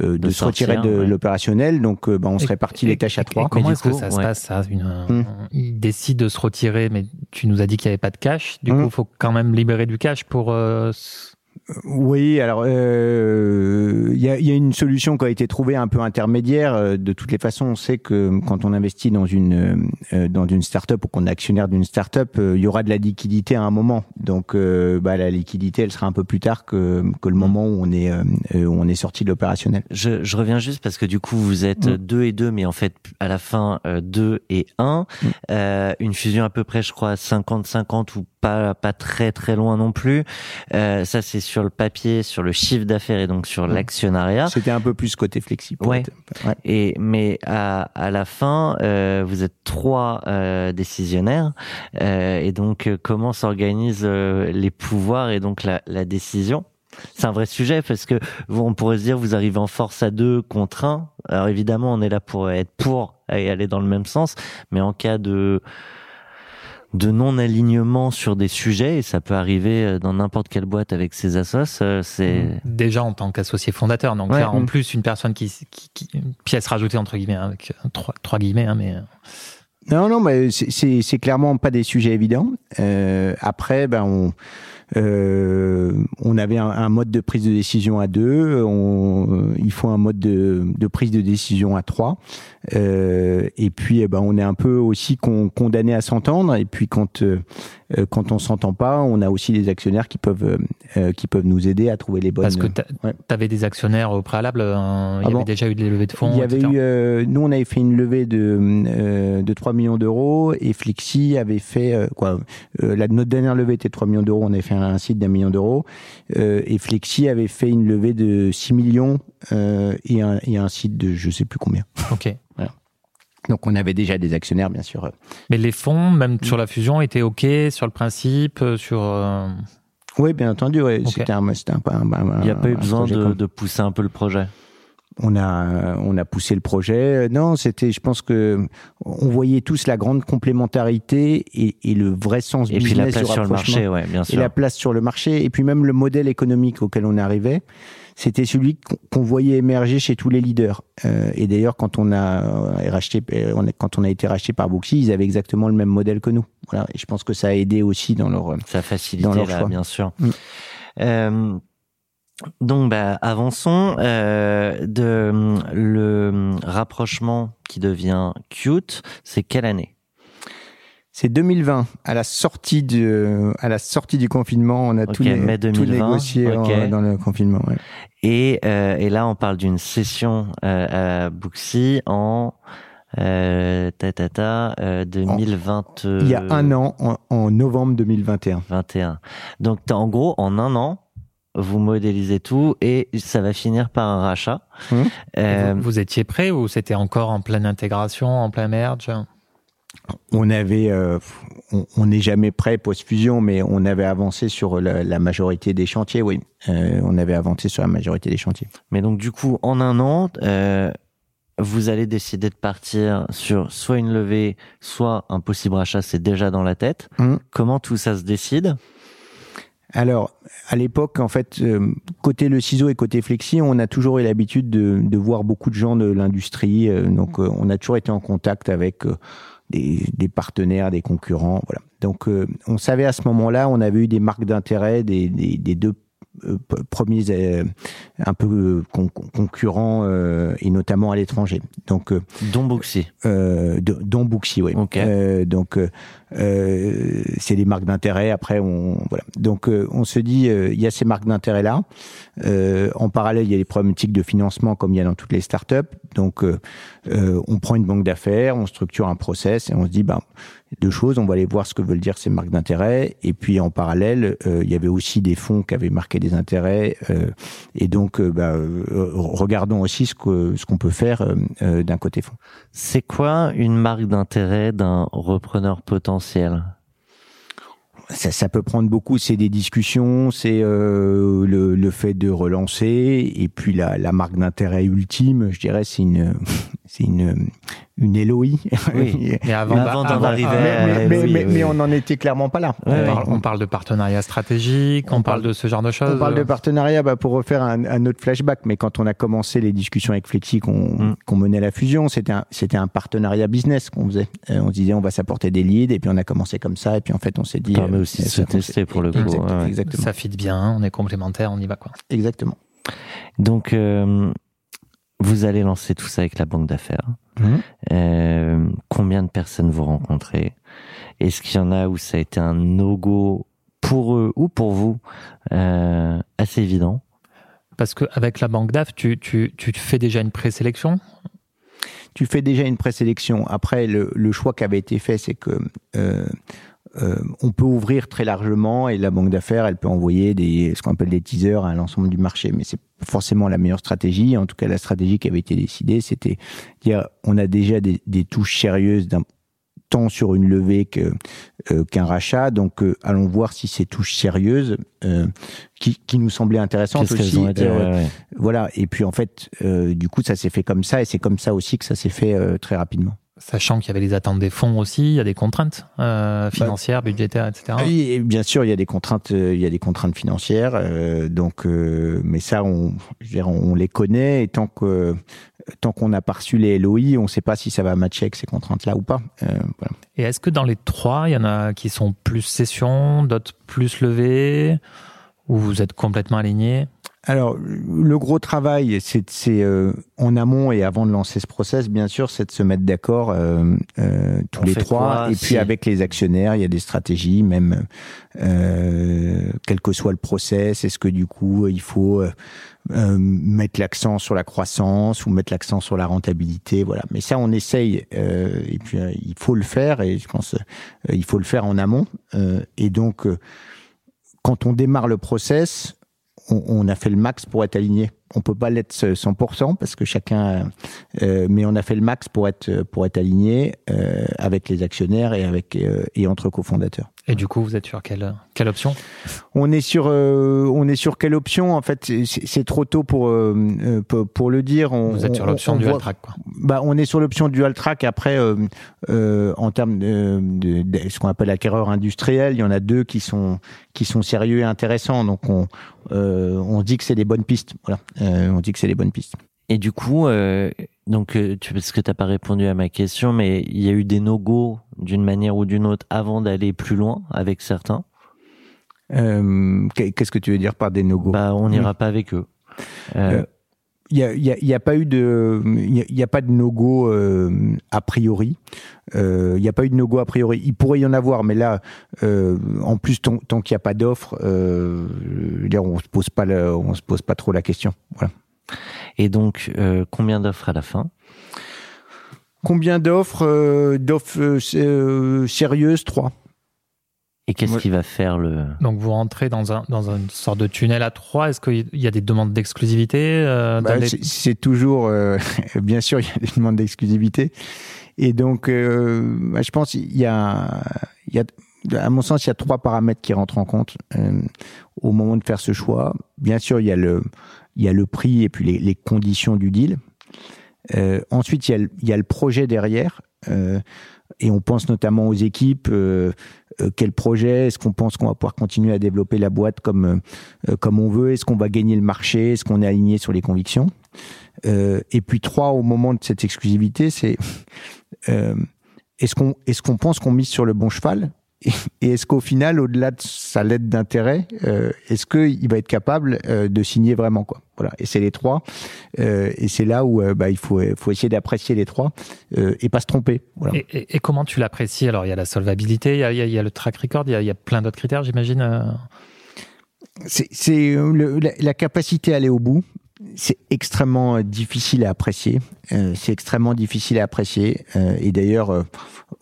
[SPEAKER 3] euh, de,
[SPEAKER 2] De
[SPEAKER 3] se retirer de
[SPEAKER 2] ouais.
[SPEAKER 3] l'opérationnel. Donc, euh, bah, on se répartit
[SPEAKER 4] et-
[SPEAKER 3] les tâches à
[SPEAKER 4] et
[SPEAKER 3] trois.
[SPEAKER 4] Comment est-ce que ça se passe ça une,
[SPEAKER 3] Hmm.
[SPEAKER 4] Il décide de se retirer, mais tu nous as dit qu'il n'y avait pas de cash. Du
[SPEAKER 3] Hmm.
[SPEAKER 4] coup, il faut quand même libérer du cash pour. Euh,
[SPEAKER 3] Oui, alors euh, il y, a, y a une solution qui a été trouvée un peu intermédiaire. Euh, De toutes les façons, on sait que quand on investit dans une euh, dans une startup ou qu'on est actionnaire d'une startup, euh, il y aura de la liquidité à un moment. Donc, euh, bah, la liquidité, elle sera un peu plus tard que que le moment où on est euh, euh, où on est sorti de l'opérationnel.
[SPEAKER 2] Je, je reviens juste parce que du coup vous êtes
[SPEAKER 3] Mm.
[SPEAKER 2] deux et deux, mais en fait à la fin euh, deux et un.
[SPEAKER 3] Mm.
[SPEAKER 2] Euh, une fusion à peu près, je crois, 50-50 ou pas pas très très loin non plus. Euh, ça c'est sur le papier, sur le chiffre d'affaires et donc sur l'actionnariat.
[SPEAKER 3] C'était un peu plus côté flexible.
[SPEAKER 2] Ouais.
[SPEAKER 3] ouais.
[SPEAKER 2] Et mais à, à la fin, euh, vous êtes trois euh, décisionnaires, euh, et donc comment s'organisent les pouvoirs et donc la, la décision? C'est un vrai sujet parce que vous, on pourrait se dire vous arrivez en force à deux contre un. Alors évidemment, on est là pour être pour et aller dans le même sens, mais en cas de de non-alignement sur des sujets, et ça peut arriver euh, dans n'importe quelle boîte avec ses assos, euh, c'est...
[SPEAKER 4] Déjà en tant qu'associé fondateur. Donc
[SPEAKER 2] Ouais.
[SPEAKER 4] là, en
[SPEAKER 3] Mm.
[SPEAKER 4] plus, une personne qui, qui, qui- une pièce rajoutée entre guillemets, hein, avec euh, trois, trois guillemets, hein, mais
[SPEAKER 3] Non, non, mais c'est- c'est c'est clairement pas des sujets évidents. Euh, après, ben on euh, on avait un, un mode de prise de décision à deux. On, euh, il faut un mode de, de prise de décision à trois. Euh, et puis, eh ben, on est un peu aussi con- condamné à s'entendre. Et puis, quand euh, quand on s'entend pas, on a aussi des actionnaires qui peuvent euh, euh, qui peuvent nous aider à trouver les bonnes.
[SPEAKER 4] parce que tu
[SPEAKER 3] ouais.
[SPEAKER 4] avais des actionnaires au préalable, euh, il y
[SPEAKER 3] Ah
[SPEAKER 4] avait déjà eu des levées de fonds.
[SPEAKER 3] Il y avait eu, euh, nous, on avait fait une levée de, euh, de 3 millions d'euros et Flexi avait fait, euh, quoi, euh, la, notre dernière levée était de 3 millions d'euros, on avait fait un, site d'un million d'euros euh, et Flexi avait fait une levée de 6 millions euh, et, un, et un site de je sais plus combien.
[SPEAKER 4] Ok.
[SPEAKER 3] Donc, on avait déjà des actionnaires, bien sûr.
[SPEAKER 4] Mais les fonds, même sur la fusion, étaient ok sur le principe, euh, sur. euh,
[SPEAKER 3] Oui, bien entendu,
[SPEAKER 4] Ok.
[SPEAKER 3] c'était un, c'était un, un- un-
[SPEAKER 2] Il n'y a pas eu besoin de,
[SPEAKER 3] comme-
[SPEAKER 2] de pousser un peu le projet?
[SPEAKER 3] on a on a poussé le projet. Non, c'était, je pense que on voyait tous la grande complémentarité et, et le vrai sens
[SPEAKER 2] Et puis la
[SPEAKER 3] business
[SPEAKER 2] place sur le marché, ouais, bien
[SPEAKER 3] et
[SPEAKER 2] sûr.
[SPEAKER 3] la place sur le marché et puis même le modèle économique auquel on arrivait, c'était celui qu'on voyait émerger chez tous les leaders. Euh, et d'ailleurs, quand on a euh, racheté, euh, on a- quand on a été racheté par Booksy, ils avaient exactement le même modèle que nous. Voilà. Et je pense que ça a aidé aussi dans leur.
[SPEAKER 2] Ça a facilité,
[SPEAKER 3] dans leur
[SPEAKER 2] là,
[SPEAKER 3] choix.
[SPEAKER 2] bien sûr.
[SPEAKER 3] Mm.
[SPEAKER 2] Euh, donc, bah, avançons euh, de le hum, rapprochement qui devient cute. C'est quelle année?
[SPEAKER 3] C'est 2020, à la sortie de, à la sortie du confinement, on a
[SPEAKER 2] Ok,
[SPEAKER 3] tout, né- tout
[SPEAKER 2] 2020,
[SPEAKER 3] négocié en-
[SPEAKER 2] ok.
[SPEAKER 3] dans le confinement. ouais.
[SPEAKER 2] et, euh, et là, on parle d'une session euh, à Booksy en euh, ta, ta, ta, euh, 2020.
[SPEAKER 3] Il y a un an, en, en novembre 2021.
[SPEAKER 2] 21. Donc, en gros, en un an, vous modélisez tout et ça va finir par un rachat.
[SPEAKER 3] Mhm.
[SPEAKER 2] Euh,
[SPEAKER 4] vous, vous étiez prêt ou c'était encore en pleine intégration, en plein merge?
[SPEAKER 3] On avait, euh, on n'est jamais prêt post-fusion, mais on avait avancé sur la, la majorité des chantiers, oui. Euh, on avait avancé sur la majorité des chantiers.
[SPEAKER 2] Mais donc, du coup, en un an, euh, vous allez décider de partir sur soit une levée, soit un possible rachat, c'est déjà dans la tête.
[SPEAKER 3] Mhm.
[SPEAKER 2] Comment tout ça se décide?
[SPEAKER 3] Alors, à l'époque, en fait, euh, côté le ciseau et côté flexi, on a toujours eu l'habitude de, de voir beaucoup de gens de l'industrie. euh, donc, euh, on a toujours été en contact avec des, des partenaires, des concurrents. Voilà. Donc, euh, on savait à ce moment-là, on avait eu des marques d'intérêt des, des, des deux euh, premiers euh, un peu con- con- concurrents et notamment à l'étranger. Donc,
[SPEAKER 2] Don
[SPEAKER 3] de- dont Booksy, oui. Donc, c'est des marques d'intérêt. Après, on voilà. Donc, euh, on se dit, euh, il y a ces marques d'intérêt là. Euh, en parallèle, il y a des problématiques de financement comme il y a dans toutes les startups. Donc, euh, euh, on prend une banque d'affaires, on structure un process et on se dit, ben, deux choses. On va aller voir ce que veulent dire ces marques d'intérêt. Et puis, en parallèle, euh, il y avait aussi des fonds qui avaient marqué des intérêts. euh, et donc, euh, bah, euh, regardons aussi ce que ce qu'on peut faire euh, euh, d'un côté fonds.
[SPEAKER 2] C'est quoi une marque d'intérêt d'un repreneur potentiel?
[SPEAKER 3] Ça, peut prendre beaucoup. C'est des discussions, c'est euh, le, le fait de relancer, et puis la, la marque d'intérêt ultime, je dirais, c'est une, c'est une, une LOI.
[SPEAKER 2] Oui.
[SPEAKER 4] Et avant,
[SPEAKER 2] Mais avant d'en
[SPEAKER 4] avant-
[SPEAKER 2] arriver à-
[SPEAKER 3] mais, mais,
[SPEAKER 2] oui,
[SPEAKER 3] mais,
[SPEAKER 2] oui.
[SPEAKER 3] mais on n'en était clairement pas là.
[SPEAKER 4] on, parle, on parle de partenariat stratégique, on,
[SPEAKER 3] On
[SPEAKER 4] parle
[SPEAKER 3] parle-
[SPEAKER 4] de ce genre de choses.
[SPEAKER 3] On parle de partenariat bah, pour refaire un, un autre flashback, mais quand on a commencé les discussions avec Flexi, qu'on
[SPEAKER 2] Mm.
[SPEAKER 3] qu'on menait la fusion, c'était un, partenariat business qu'on faisait. Euh, on se disait on va s'apporter des leads, et puis on a commencé comme ça, et puis en fait on s'est dit.
[SPEAKER 2] permet
[SPEAKER 3] euh,
[SPEAKER 2] aussi de
[SPEAKER 3] ça
[SPEAKER 2] se tester pour le coup,
[SPEAKER 3] Exact-
[SPEAKER 2] ouais, ouais.
[SPEAKER 3] Exactement.
[SPEAKER 4] Ça fit bien, on est complémentaires, on y va quoi.
[SPEAKER 3] Exactement.
[SPEAKER 2] Donc, euh, vous allez lancer tout ça avec la banque d'affaires.
[SPEAKER 3] Mhm.
[SPEAKER 2] Euh, combien de personnes vous rencontrez? Est-ce qu'il y en a où ça a été un no-go pour eux ou pour vous? Euh, assez évident
[SPEAKER 4] Parce qu'avec la banque DAF, tu, tu, tu fais déjà une présélection?
[SPEAKER 3] Tu fais déjà une présélection. Après, le, le choix qui avait été fait, c'est que euh, euh, on peut ouvrir très largement et la banque d'affaires, elle peut envoyer des, ce qu'on appelle des teasers à l'ensemble du marché. Mais c'est forcément la meilleure stratégie. En tout cas, la stratégie qui avait été décidée, c'était dire on a déjà des, des touches sérieuses d'un tant sur une levée que euh, qu'un rachat. Donc, euh, allons voir si ces touches sérieuses, euh, qui, qui nous semblaient intéressantes aussi,
[SPEAKER 2] ont ouais, ouais.
[SPEAKER 3] voilà. Et puis en fait, euh, du coup, ça s'est fait comme ça, et c'est comme ça aussi que ça s'est fait euh, très rapidement.
[SPEAKER 4] Sachant qu'il y avait les attentes des fonds aussi, il y a des contraintes euh, financières, budgétaires, etc.
[SPEAKER 3] Oui, bien sûr, il y a des contraintes, euh, il y a des contraintes financières. euh, donc, euh, mais ça, on, je veux dire, on les connaît. Et tant que tant qu'on n'a pas reçu les LOI, on ne sait pas si ça va matcher avec ces contraintes-là ou pas. Voilà.
[SPEAKER 4] Et est-ce que dans les trois, il y en a qui sont plus session, d'autres plus levées, ou vous êtes complètement alignés?
[SPEAKER 3] Alors, le gros travail, c'est euh, en amont et avant de lancer ce process, bien sûr, c'est de se mettre d'accord euh, euh, tous
[SPEAKER 2] On
[SPEAKER 3] les trois.
[SPEAKER 2] quoi
[SPEAKER 3] et
[SPEAKER 2] si-
[SPEAKER 3] puis avec les actionnaires, il y a des stratégies, même euh, quel que soit le process. Est-ce que du coup, il faut euh, euh, mettre l'accent sur la croissance ou mettre l'accent sur la rentabilité Voilà. Mais ça, on essaye. euh, et puis, il faut le faire. Et je pense, il faut le faire en amont. Euh, et donc, quand on démarre le process, on, on a fait le max pour être aligné. On peut pas l'être 100% parce que chacun, euh, mais on a fait le max pour être pour être aligné euh, avec les actionnaires et avec euh, et entre cofondateurs.
[SPEAKER 4] Et du coup, vous êtes sur quelle, quelle option?
[SPEAKER 3] On est sur euh, on est sur quelle option En fait, c'est- trop tôt pour euh, euh, pour, pour le dire. On,
[SPEAKER 4] Vous êtes sur
[SPEAKER 3] on-
[SPEAKER 4] l'option
[SPEAKER 3] on
[SPEAKER 4] du
[SPEAKER 3] voit-
[SPEAKER 4] track, quoi.
[SPEAKER 3] bah, on est sur l'option dual track. Après, euh, en termes de, de- de ce qu'on appelle l'acquéreur industriel, il y en a deux qui sont qui sont sérieux et intéressants. Donc on on dit que c'est des bonnes pistes. Voilà, on dit que c'est des bonnes pistes.
[SPEAKER 2] Et du coup, euh, donc, euh, tu, parce que t'as pas répondu à ma question, mais il y a eu des no-go d'une manière ou d'une autre avant d'aller plus loin avec certains.
[SPEAKER 3] Euh, Qu'est-ce que tu veux dire par des no-go?
[SPEAKER 2] Bah, on n'ira pas avec eux. Euh,
[SPEAKER 3] Euh, Il y a, y a- il y a pas eu de, il y a, il y a pas de no-go euh, a priori. Euh, Il y a pas eu de no-go a priori. Il pourrait y en avoir, mais là, euh, en plus, tant, tant qu'il n'y a pas d'offre, euh, on se pose pas, on se pose pas trop la question. Voilà.
[SPEAKER 2] Et donc, euh, combien d'offres à la fin?
[SPEAKER 3] Combien d'offres euh, D'offres euh, sérieuses? Trois.
[SPEAKER 2] Et qu'est-ce
[SPEAKER 3] Ouais.
[SPEAKER 2] qui va faire le
[SPEAKER 4] Donc vous rentrez dans, un, dans une sorte de tunnel à trois. Est-ce qu'il y a des demandes d'exclusivité euh,
[SPEAKER 3] Bah,
[SPEAKER 4] les-
[SPEAKER 3] c'est- toujours, euh, bien sûr, il y a des demandes d'exclusivité. Et donc, euh, bah, je pense il y a, il y a, à mon sens, il y a trois paramètres qui rentrent en compte euh, au moment de faire ce choix. Bien sûr, il y a le, il y a le prix et puis les, conditions du deal. Euh, ensuite, il y, a le, projet derrière. Euh, et on pense notamment aux équipes. euh, quel projet Est-ce qu'on pense qu'on va pouvoir continuer à développer la boîte comme comme on veut Est-ce qu'on va gagner le marché Est-ce qu'on est aligné sur les convictions Et puis trois, au moment de cette exclusivité, c'est est-ce qu'on est-ce qu'on pense qu'on mise sur le bon cheval? Et est-ce qu'au final, au-delà de sa lettre d'intérêt, euh, est-ce qu'il va être capable euh, de signer vraiment quoi? Voilà. Et c'est les trois. Euh, et c'est là où euh, bah, il faut, faut essayer d'apprécier les trois euh, et pas se tromper. Voilà.
[SPEAKER 4] Et, et- et comment tu l'apprécies? Alors, il y a la solvabilité, il y a, il y a- il y a le track record, il y a, il y a plein d'autres critères, j'imagine. euh?
[SPEAKER 3] C'est euh, la, la capacité à aller au bout. C'est extrêmement euh, difficile à apprécier. Euh, c'est extrêmement difficile à apprécier. Euh, et d'ailleurs, euh,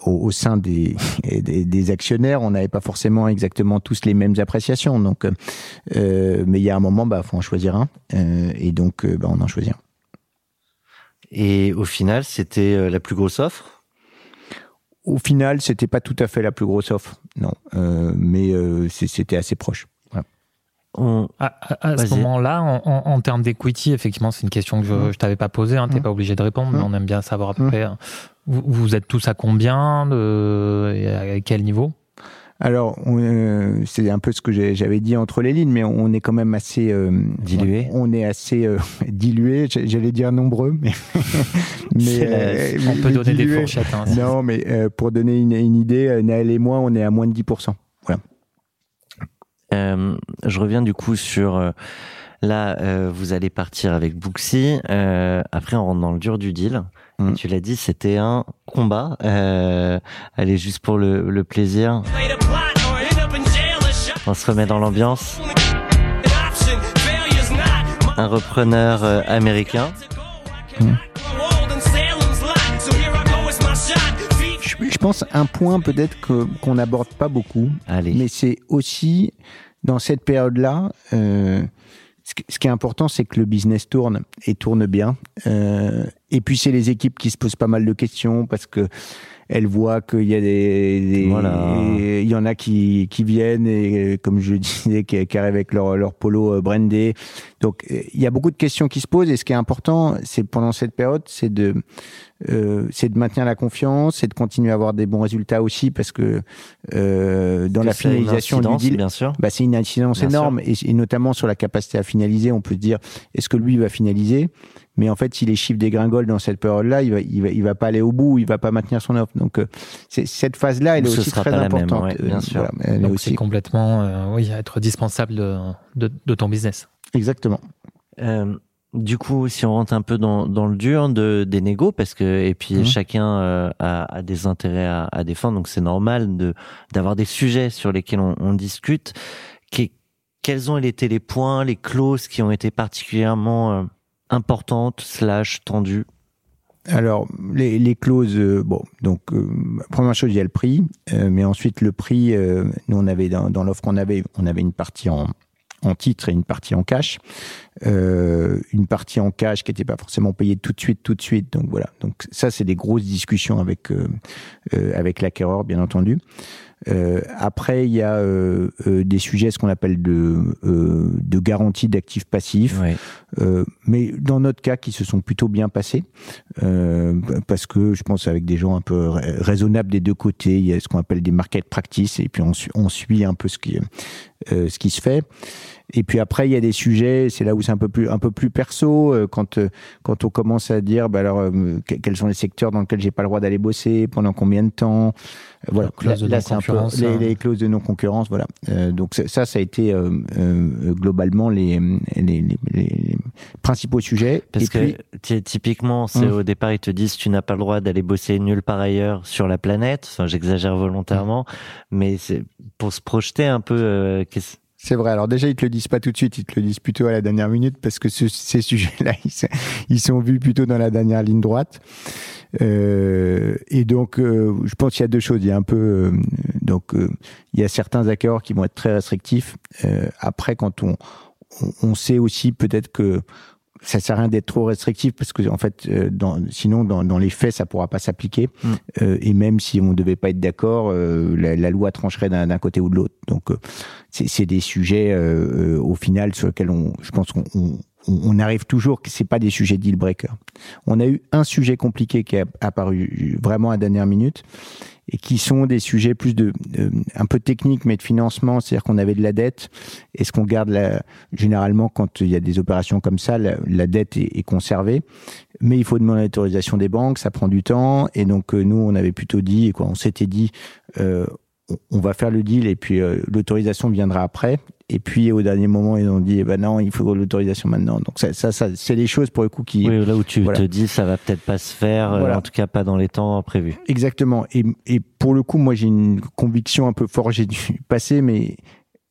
[SPEAKER 3] au, au sein des, des, des actionnaires, on n'avait pas forcément exactement tous les mêmes appréciations. Donc, euh, mais il y a un moment, bah, faut en choisir un. Euh, et donc, bah, on en choisit un.
[SPEAKER 2] Et au final, c'était la plus grosse offre?
[SPEAKER 3] Au final, c'était pas tout à fait la plus grosse offre, non. Euh, mais euh, c'était assez proche.
[SPEAKER 2] On-
[SPEAKER 4] À, à- à ce moment-là, en, en- en termes d'equity, effectivement, c'est une question que je,
[SPEAKER 3] Mhm.
[SPEAKER 4] je t'avais pas posée. Hein, T'es
[SPEAKER 3] Mhm.
[SPEAKER 4] pas obligé de répondre, mais
[SPEAKER 3] Mhm.
[SPEAKER 4] on aime bien savoir à peu près. euh, Vous, vous êtes tous à combien de, et à quel niveau?
[SPEAKER 3] Alors, euh, c'est un peu ce que j'avais dit entre les lignes, mais on est quand même assez euh,
[SPEAKER 2] Dilué.
[SPEAKER 3] On, on est assez euh, dilué. J'allais dire nombreux, mais euh,
[SPEAKER 4] On peut donner des fourchettes. Hein,
[SPEAKER 3] Non, mais euh, pour donner une, une idée, euh, Naël et moi, on est à moins de 10%.
[SPEAKER 2] Euh, je reviens du coup sur euh, là, euh, vous allez partir avec Booksy. Euh, après, on rentre dans le dur du deal.
[SPEAKER 3] Mm.
[SPEAKER 2] Tu l'as dit, c'était un combat. Allez, juste pour le, le plaisir, on se remet dans l'ambiance. Un repreneur américain.
[SPEAKER 3] Je, pense un point peut-être que qu'on n'aborde pas beaucoup,
[SPEAKER 2] Allez.
[SPEAKER 3] mais c'est aussi dans cette période-là. euh, ce qui- ce qui est important, c'est que le business tourne et tourne bien. Euh, et puis c'est les équipes qui se posent pas mal de questions parce que elle voit qu'il y a des, des-
[SPEAKER 2] Voilà.
[SPEAKER 3] il y en a qui, qui viennent et comme je disais, qui, qui arrivent avec leur, leur polo euh, brandé. Donc euh, il y a beaucoup de questions qui se posent et ce qui est important, c'est pendant cette période, c'est de euh, c'est de maintenir la confiance, c'est de continuer à avoir des bons résultats aussi parce que euh, dans la finalisation du deal,
[SPEAKER 2] bien sûr.
[SPEAKER 3] bah, c'est une incidence
[SPEAKER 2] Bien
[SPEAKER 3] énorme et, et notamment sur la capacité à finaliser. On peut se dire est-ce que lui va finaliser? Mais en fait, si les chiffres dégringolent dans cette période-là, il va, il va, il va pas aller au bout, il va pas maintenir son offre. Donc, euh, cette phase-là, elle est
[SPEAKER 2] Ce
[SPEAKER 3] aussi
[SPEAKER 2] sera
[SPEAKER 3] très
[SPEAKER 2] pas la même,
[SPEAKER 3] importante.
[SPEAKER 2] ouais, bien
[SPEAKER 3] Euh,
[SPEAKER 2] sûr.
[SPEAKER 3] voilà,
[SPEAKER 4] Donc
[SPEAKER 3] aussi
[SPEAKER 4] c'est complètement, euh, oui, être dispensable de, de, de ton business.
[SPEAKER 3] exactement.
[SPEAKER 2] Euh, du coup, si on rentre un peu dans, dans le dur de, des négos, parce que et puis
[SPEAKER 3] Mhm.
[SPEAKER 2] chacun euh, a, a des intérêts à, à défendre, donc c'est normal de d'avoir des sujets sur lesquels on, on discute. Quels ont été les points, les clauses qui ont été particulièrement euh, importantes slash tendues
[SPEAKER 3] Alors, les, clauses, euh, bon, donc, euh, première chose, il y a le prix, euh, mais ensuite, le prix, nous, on avait, dans, l'offre qu'on avait, on avait une partie en, en titre et une partie en cash. Une partie en cash qui n'était pas forcément payée tout de suite, tout de suite. Donc voilà. Donc ça, c'est des grosses discussions avec avec l'acquéreur, bien entendu. Euh, après, il y a euh, euh, des sujets, ce qu'on appelle de euh, de garantie d'actifs passifs.
[SPEAKER 2] Ouais.
[SPEAKER 3] Euh, mais dans notre cas, qui se sont plutôt bien passés, euh, parce que je pense avec des gens un peu ra- raisonnables des deux côtés, il y a ce qu'on appelle des market practice, et puis on, on suit un peu ce qui, euh, ce qui se fait. Et puis après, il y a des sujets, c'est là où c'est un peu plus un peu plus perso, euh, quand euh, quand on commence à dire, bah alors, euh, que- quels sont les secteurs dans lesquels j'ai pas le droit d'aller bosser, pendant combien de temps, Euh, voilà. Là, là, c'est un peu
[SPEAKER 4] non-concurrence,
[SPEAKER 3] les,
[SPEAKER 4] hein.
[SPEAKER 3] les clauses de non concurrence, voilà. Euh, donc ça, ça, a été euh, euh, globalement les les, les, les- principaux sujets.
[SPEAKER 2] Parce
[SPEAKER 3] Et
[SPEAKER 2] que ty- typiquement, c'est
[SPEAKER 3] Hum.
[SPEAKER 2] au départ ils te disent tu n'as pas le droit d'aller bosser nulle part ailleurs sur la planète. Enfin, j'exagère volontairement, mais c'est pour se projeter un peu.
[SPEAKER 3] C'est vrai. Alors déjà, ils te le disent pas tout de suite, ils te le disent plutôt à la dernière minute parce que ce- ces sujets-là, ils, sont- vus plutôt dans la dernière ligne droite. Euh, et donc, euh, je pense qu'il y a deux choses. Il y a un peu, euh, donc, euh, il y a certains accords qui vont être très restrictifs. Euh, après, quand on, on sait aussi peut-être que ça sert à rien d'être trop restrictif parce que en fait, euh, dans, sinon dans, dans les faits, ça pourra pas s'appliquer.
[SPEAKER 2] Mm.
[SPEAKER 3] Euh, et même si on devait pas être d'accord, euh, la, la loi trancherait d'un côté ou de l'autre. Donc, euh, c'est c'est des sujets euh, euh, au final sur lesquels on, je pense qu'on on, arrive toujours que c'est pas des sujets deal breaker. On a eu un sujet compliqué qui est apparu vraiment à dernière minute et qui sont des sujets plus de, un peu techniques mais de financement, c'est-à-dire qu'on avait de la dette. Est-ce qu'on garde la généralement quand il y a des opérations comme ça, la, la dette est, conservée, mais il faut demander l'autorisation des banques, ça prend du temps et donc euh, nous on avait plutôt dit quoi, on s'était dit euh, on- on va faire le deal et puis euh, l'autorisation viendra après. Et puis au dernier moment, ils ont dit, eh ben non, il faut l'autorisation maintenant. Donc ça, ça, ça c'est des choses pour le coup qui,
[SPEAKER 2] Oui, là où tu
[SPEAKER 3] Voilà.
[SPEAKER 2] te dis ça va peut-être pas se faire, euh,
[SPEAKER 3] Voilà.
[SPEAKER 2] en tout cas pas dans les temps prévus.
[SPEAKER 3] Exactement. Et, et pour le coup, moi, j'ai une conviction un peu forgée du passé, mais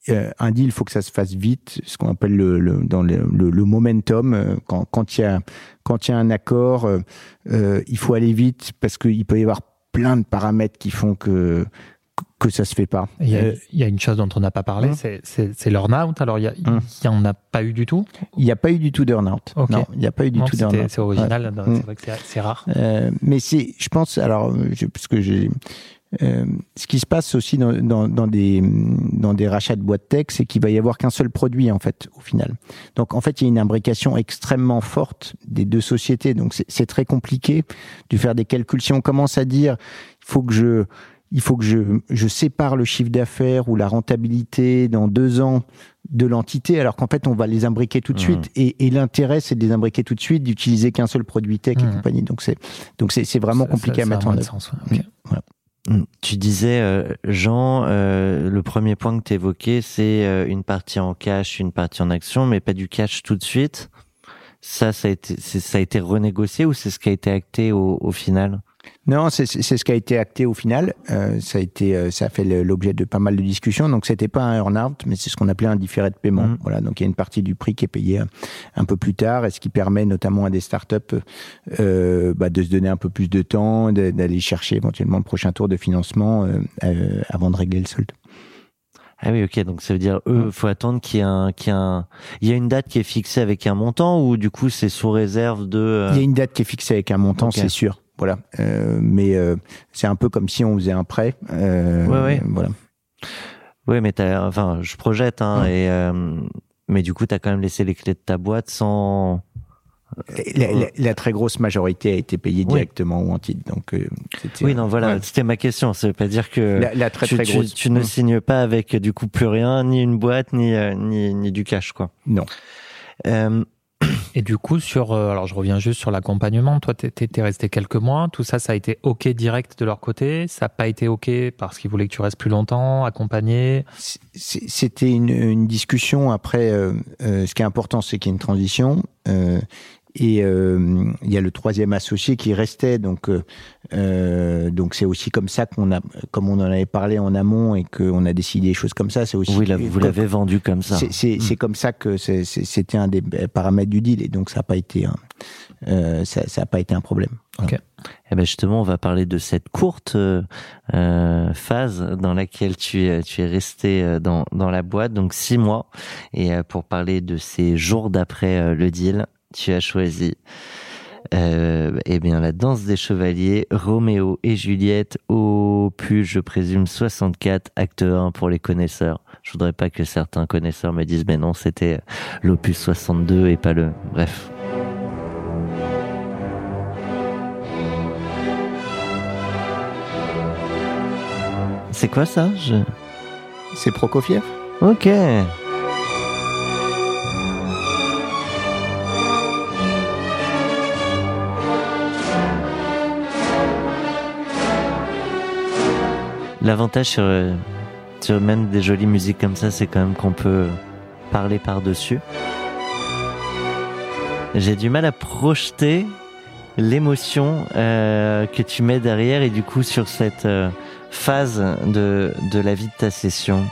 [SPEAKER 3] euh, un deal, il faut que ça se fasse vite, ce qu'on appelle le, le- dans le, le- le momentum. euh, Quand quand il y a quand il y a un accord, euh, euh, il faut aller vite parce qu'il peut y avoir plein de paramètres qui font que que ça se fait pas.
[SPEAKER 4] Il y, a,
[SPEAKER 3] Euh,
[SPEAKER 4] il y a une chose dont on n'a pas parlé,
[SPEAKER 3] Hum.
[SPEAKER 4] c'est- l'earn-out. Alors, il y a-
[SPEAKER 3] Hum.
[SPEAKER 4] en a pas eu du tout?
[SPEAKER 3] Il n'y a pas eu du tout d'earn-out.
[SPEAKER 4] Ok.
[SPEAKER 3] Non, il n'y a pas eu du
[SPEAKER 4] Non,
[SPEAKER 3] tout d'earn-out.
[SPEAKER 4] C'est original.
[SPEAKER 3] Ouais. Hum.
[SPEAKER 4] C'est vrai que c'est- rare.
[SPEAKER 3] Euh, mais c'est, je pense, alors, je- parce que j'ai, euh, ce qui se passe aussi dans, dans, dans des dans des rachats de boîtes tech, c'est qu'il va y avoir qu'un seul produit en fait au final. Donc en fait, il y a une imbrication extrêmement forte des deux sociétés. Donc c'est très compliqué de faire des calculs. Si on commence à dire, il faut que je il faut que je, je sépare le chiffre d'affaires ou la rentabilité dans deux ans de l'entité, alors qu'en fait, on va les imbriquer tout de
[SPEAKER 2] Mhm.
[SPEAKER 3] suite. Et, et l'intérêt, c'est de les imbriquer tout de suite, d'utiliser qu'un seul produit tech et
[SPEAKER 4] Mhm.
[SPEAKER 3] compagnie. Donc, c'est, donc c'est, c'est vraiment
[SPEAKER 4] Ça-
[SPEAKER 3] compliqué
[SPEAKER 4] ça-
[SPEAKER 3] à mettre en œuvre.
[SPEAKER 4] sens, ouais. Ok.
[SPEAKER 2] Mm. Tu disais, euh, Jean, euh, le premier point que tu évoquais, c'est euh, une partie en cash, une partie en action, mais pas du cash tout de suite. Ça, ça a été, c'est- ça a été renégocié ou c'est ce qui a été acté au, au final?
[SPEAKER 3] Non, c'est, ce qui a été acté au final. Euh, ça a été, euh, ça a fait l'objet de pas mal de discussions. Donc, c'était pas un earn-out, mais c'est ce qu'on appelait un différé de paiement.
[SPEAKER 2] Mhm.
[SPEAKER 3] Voilà. Donc, il y a une partie du prix qui est payée euh, un peu plus tard, et ce qui permet notamment à des startups euh, bah, de se donner un peu plus de temps, d'aller chercher éventuellement le prochain tour de financement euh, avant de régler le solde.
[SPEAKER 2] Ah oui, ok. Donc ça veut dire, eux, faut attendre qu'il y ait un, qu'il y ait un, il y a une date qui est fixée avec un montant ou du coup c'est sous réserve de.
[SPEAKER 3] Il y a une date qui est fixée avec un montant, c'est sûr. Voilà. Euh, mais euh, c'est un peu comme si on faisait un prêt. Euh,
[SPEAKER 2] Ouais, ouais.
[SPEAKER 3] Voilà.
[SPEAKER 2] Oui, mais t'as, enfin, je projette, hein,
[SPEAKER 3] Ouais.
[SPEAKER 2] et, euh, mais du coup, t'as quand même laissé les clés de ta boîte sans.
[SPEAKER 3] La, la- la très grosse majorité a été payée
[SPEAKER 2] Oui.
[SPEAKER 3] directement ou en titre. Donc, euh,
[SPEAKER 2] Oui, non, voilà,
[SPEAKER 3] Ouais.
[SPEAKER 2] c'était ma question. Ça veut pas dire que
[SPEAKER 3] La, la très
[SPEAKER 2] tu,
[SPEAKER 3] très
[SPEAKER 2] tu-
[SPEAKER 3] grosse.
[SPEAKER 2] tu ne
[SPEAKER 3] Mm.
[SPEAKER 2] signes pas avec du coup plus rien, ni une boîte, ni ni, ni du cash, quoi.
[SPEAKER 3] Non.
[SPEAKER 2] Euh,
[SPEAKER 4] Et du coup, sur, euh, alors je reviens juste sur l'accompagnement. Toi, t'es, t'es- resté quelques mois. Tout ça, ça a été OK direct de leur côté? Ça n'a pas été OK parce qu'ils voulaient que tu restes plus longtemps, accompagné?
[SPEAKER 3] C'était une, une discussion. Après, euh, euh, ce qui est important, c'est qu'il y ait une transition. euh, et euh, il y a le troisième associé qui restait. Donc, euh, euh, donc c'est aussi comme ça qu'on a, comme on en avait parlé en amont et qu'on a décidé des choses comme ça. C'est aussi.
[SPEAKER 2] oui, là, vous l'avez vendu comme ça.
[SPEAKER 3] C'est
[SPEAKER 2] Mm.
[SPEAKER 3] c'est comme ça que c'était un des paramètres du deal et donc ça n'a pas été un, euh, ça, ça a pas été un problème.
[SPEAKER 4] Ok.
[SPEAKER 2] Eh ben justement, on va parler de cette courte euh, phase dans laquelle tu es, tu es resté dans, dans la boîte, donc six mois. Et pour parler de ces jours d'après le deal, tu as choisi euh, eh bien la danse des chevaliers, Roméo et Juliette, opus, je présume 64, acte 1 pour les connaisseurs. Je voudrais pas que certains connaisseurs me disent, mais non, c'était l'opus 62 et pas le. Bref. C'est quoi ça? Je-
[SPEAKER 3] C'est Prokofiev?
[SPEAKER 2] Ok. L'avantage sur, euh, sur même des jolies musiques comme ça, c'est quand même qu'on peut parler par-dessus. J'ai du mal à projeter l'émotion euh, que tu mets derrière et du coup sur cette euh, phase de, de la vie de ta session.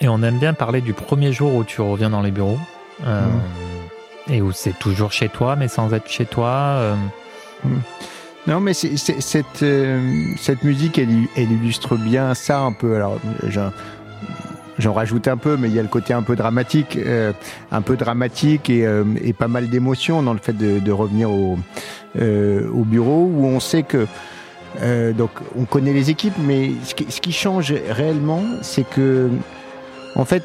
[SPEAKER 4] Et on aime bien parler du premier jour où tu reviens dans les bureaux. euh,
[SPEAKER 3] Mm.
[SPEAKER 4] Et où c'est toujours chez toi, mais sans être chez toi. euh,
[SPEAKER 3] Non, mais c'est- cette, euh, cette musique, elle, elle illustre bien ça un peu. Alors, j'en- j'en rajoute un peu, mais il y a le côté un peu dramatique, euh, un peu dramatique et, euh, et pas mal d'émotions dans le fait de, de revenir au, euh, au bureau où on sait que euh, donc on connaît les équipes, mais ce qui, ce qui change réellement, c'est que en fait,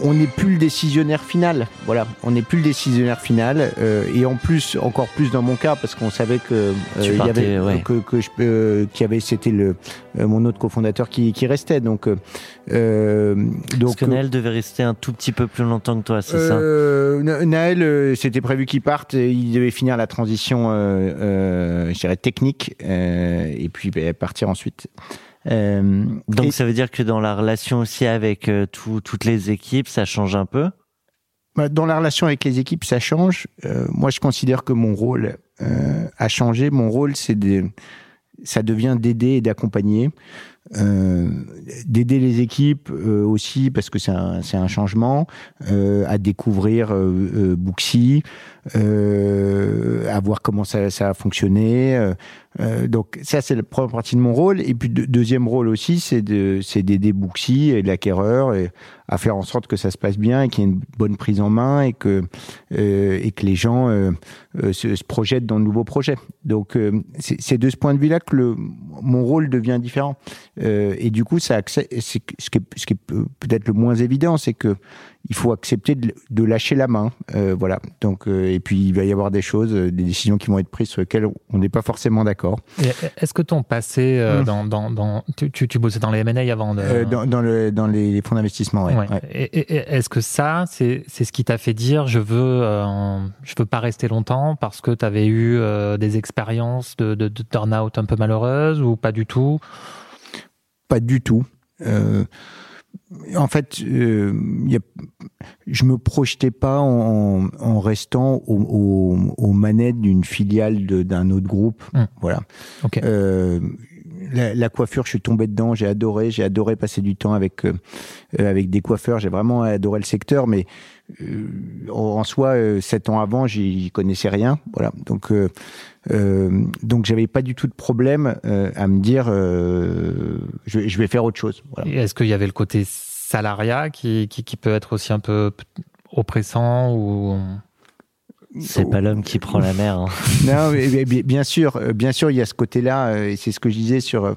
[SPEAKER 3] on n'est plus le décisionnaire final. Voilà, on n'est plus le décisionnaire final. euh, et en plus, encore plus dans mon cas, parce qu'on savait que euh, il y avait
[SPEAKER 2] ouais.
[SPEAKER 3] que, que je euh, qu'il y avait c'était le euh, mon autre cofondateur qui, qui restait. Donc euh, euh,
[SPEAKER 2] Parce
[SPEAKER 3] donc
[SPEAKER 2] que Naël devait rester un tout petit peu plus longtemps que toi, c'est ça
[SPEAKER 3] euh, Na- Naël, euh, c'était prévu qu'il parte. et Il devait finir la transition, euh, euh, je dirais technique, euh, et puis ben, partir ensuite. Euh,
[SPEAKER 2] Donc
[SPEAKER 3] et-
[SPEAKER 2] ça veut dire que dans la relation aussi avec euh, tout- toutes les équipes, ça change un peu?
[SPEAKER 3] Bah, Dans la relation avec les équipes, ça change. Euh, moi, je considère que mon rôle euh, a changé. Mon rôle, c'est de, ça devient d'aider et d'accompagner, d'aider les équipes aussi parce que c'est un, changement, à découvrir Booksy, à voir comment ça, ça a fonctionné. Euh, donc ça, c'est la première partie de mon rôle. Et puis de- deuxième rôle aussi, c'est de, d'aider Booksy et l'acquéreur à faire en sorte que ça se passe bien et qu'il y ait une bonne prise en main et que euh, et que les gens euh, euh, se, se projettent dans de nouveaux projets. Donc euh, c'est de ce point de vue-là que le, mon rôle devient différent. Et du coup, ça accè- c'est que- ce qui est, ce qui est peut- peut-être le moins évident, c'est que il faut accepter de, de lâcher la main. Euh, voilà. Donc euh, et puis il va y avoir des choses, euh, des décisions qui vont être prises sur lesquelles on n'est pas forcément d'accord.
[SPEAKER 4] Est-ce que ton passé, euh,
[SPEAKER 3] Mm.
[SPEAKER 4] dans, dans, dans, tu, tu, tu bossais dans les M&A avant de...
[SPEAKER 3] Dans, dans, le, dans les fonds d'investissement, ouais.
[SPEAKER 4] Ouais.
[SPEAKER 3] ouais.
[SPEAKER 4] Et- et- et Est-ce que ça, c'est c'est ce qui t'a fait dire je veux, je veux pas rester longtemps parce que tu avais eu des expériences de, de, de turn-out un peu malheureuses ou pas du tout?
[SPEAKER 3] Pas du tout. Euh, en fait, euh, y a, je me projetais pas en, en restant au- au- aux manettes d'une filiale d'un autre groupe.
[SPEAKER 4] Hmm.
[SPEAKER 3] Voilà. Euh, la, la coiffure, je suis tombé dedans, j'ai adoré, j'ai adoré passer du temps avec euh, avec des coiffeurs, j'ai vraiment adoré le secteur, mais en, en soi, euh, sept ans avant, j'y connaissais rien, voilà. Donc euh, euh, donc j'avais pas du tout de problème euh, à me dire, euh, je, vais- je vais faire autre chose.
[SPEAKER 4] Est-ce qu'il y avait le côté salariat qui, qui, qui peut être aussi un peu oppressant ou
[SPEAKER 2] C'est pas l'homme qui prend la mer. hein.
[SPEAKER 3] Non, mais- bien sûr, euh, bien sûr, il y a ce côté-là, euh, et c'est ce que je disais sur, euh,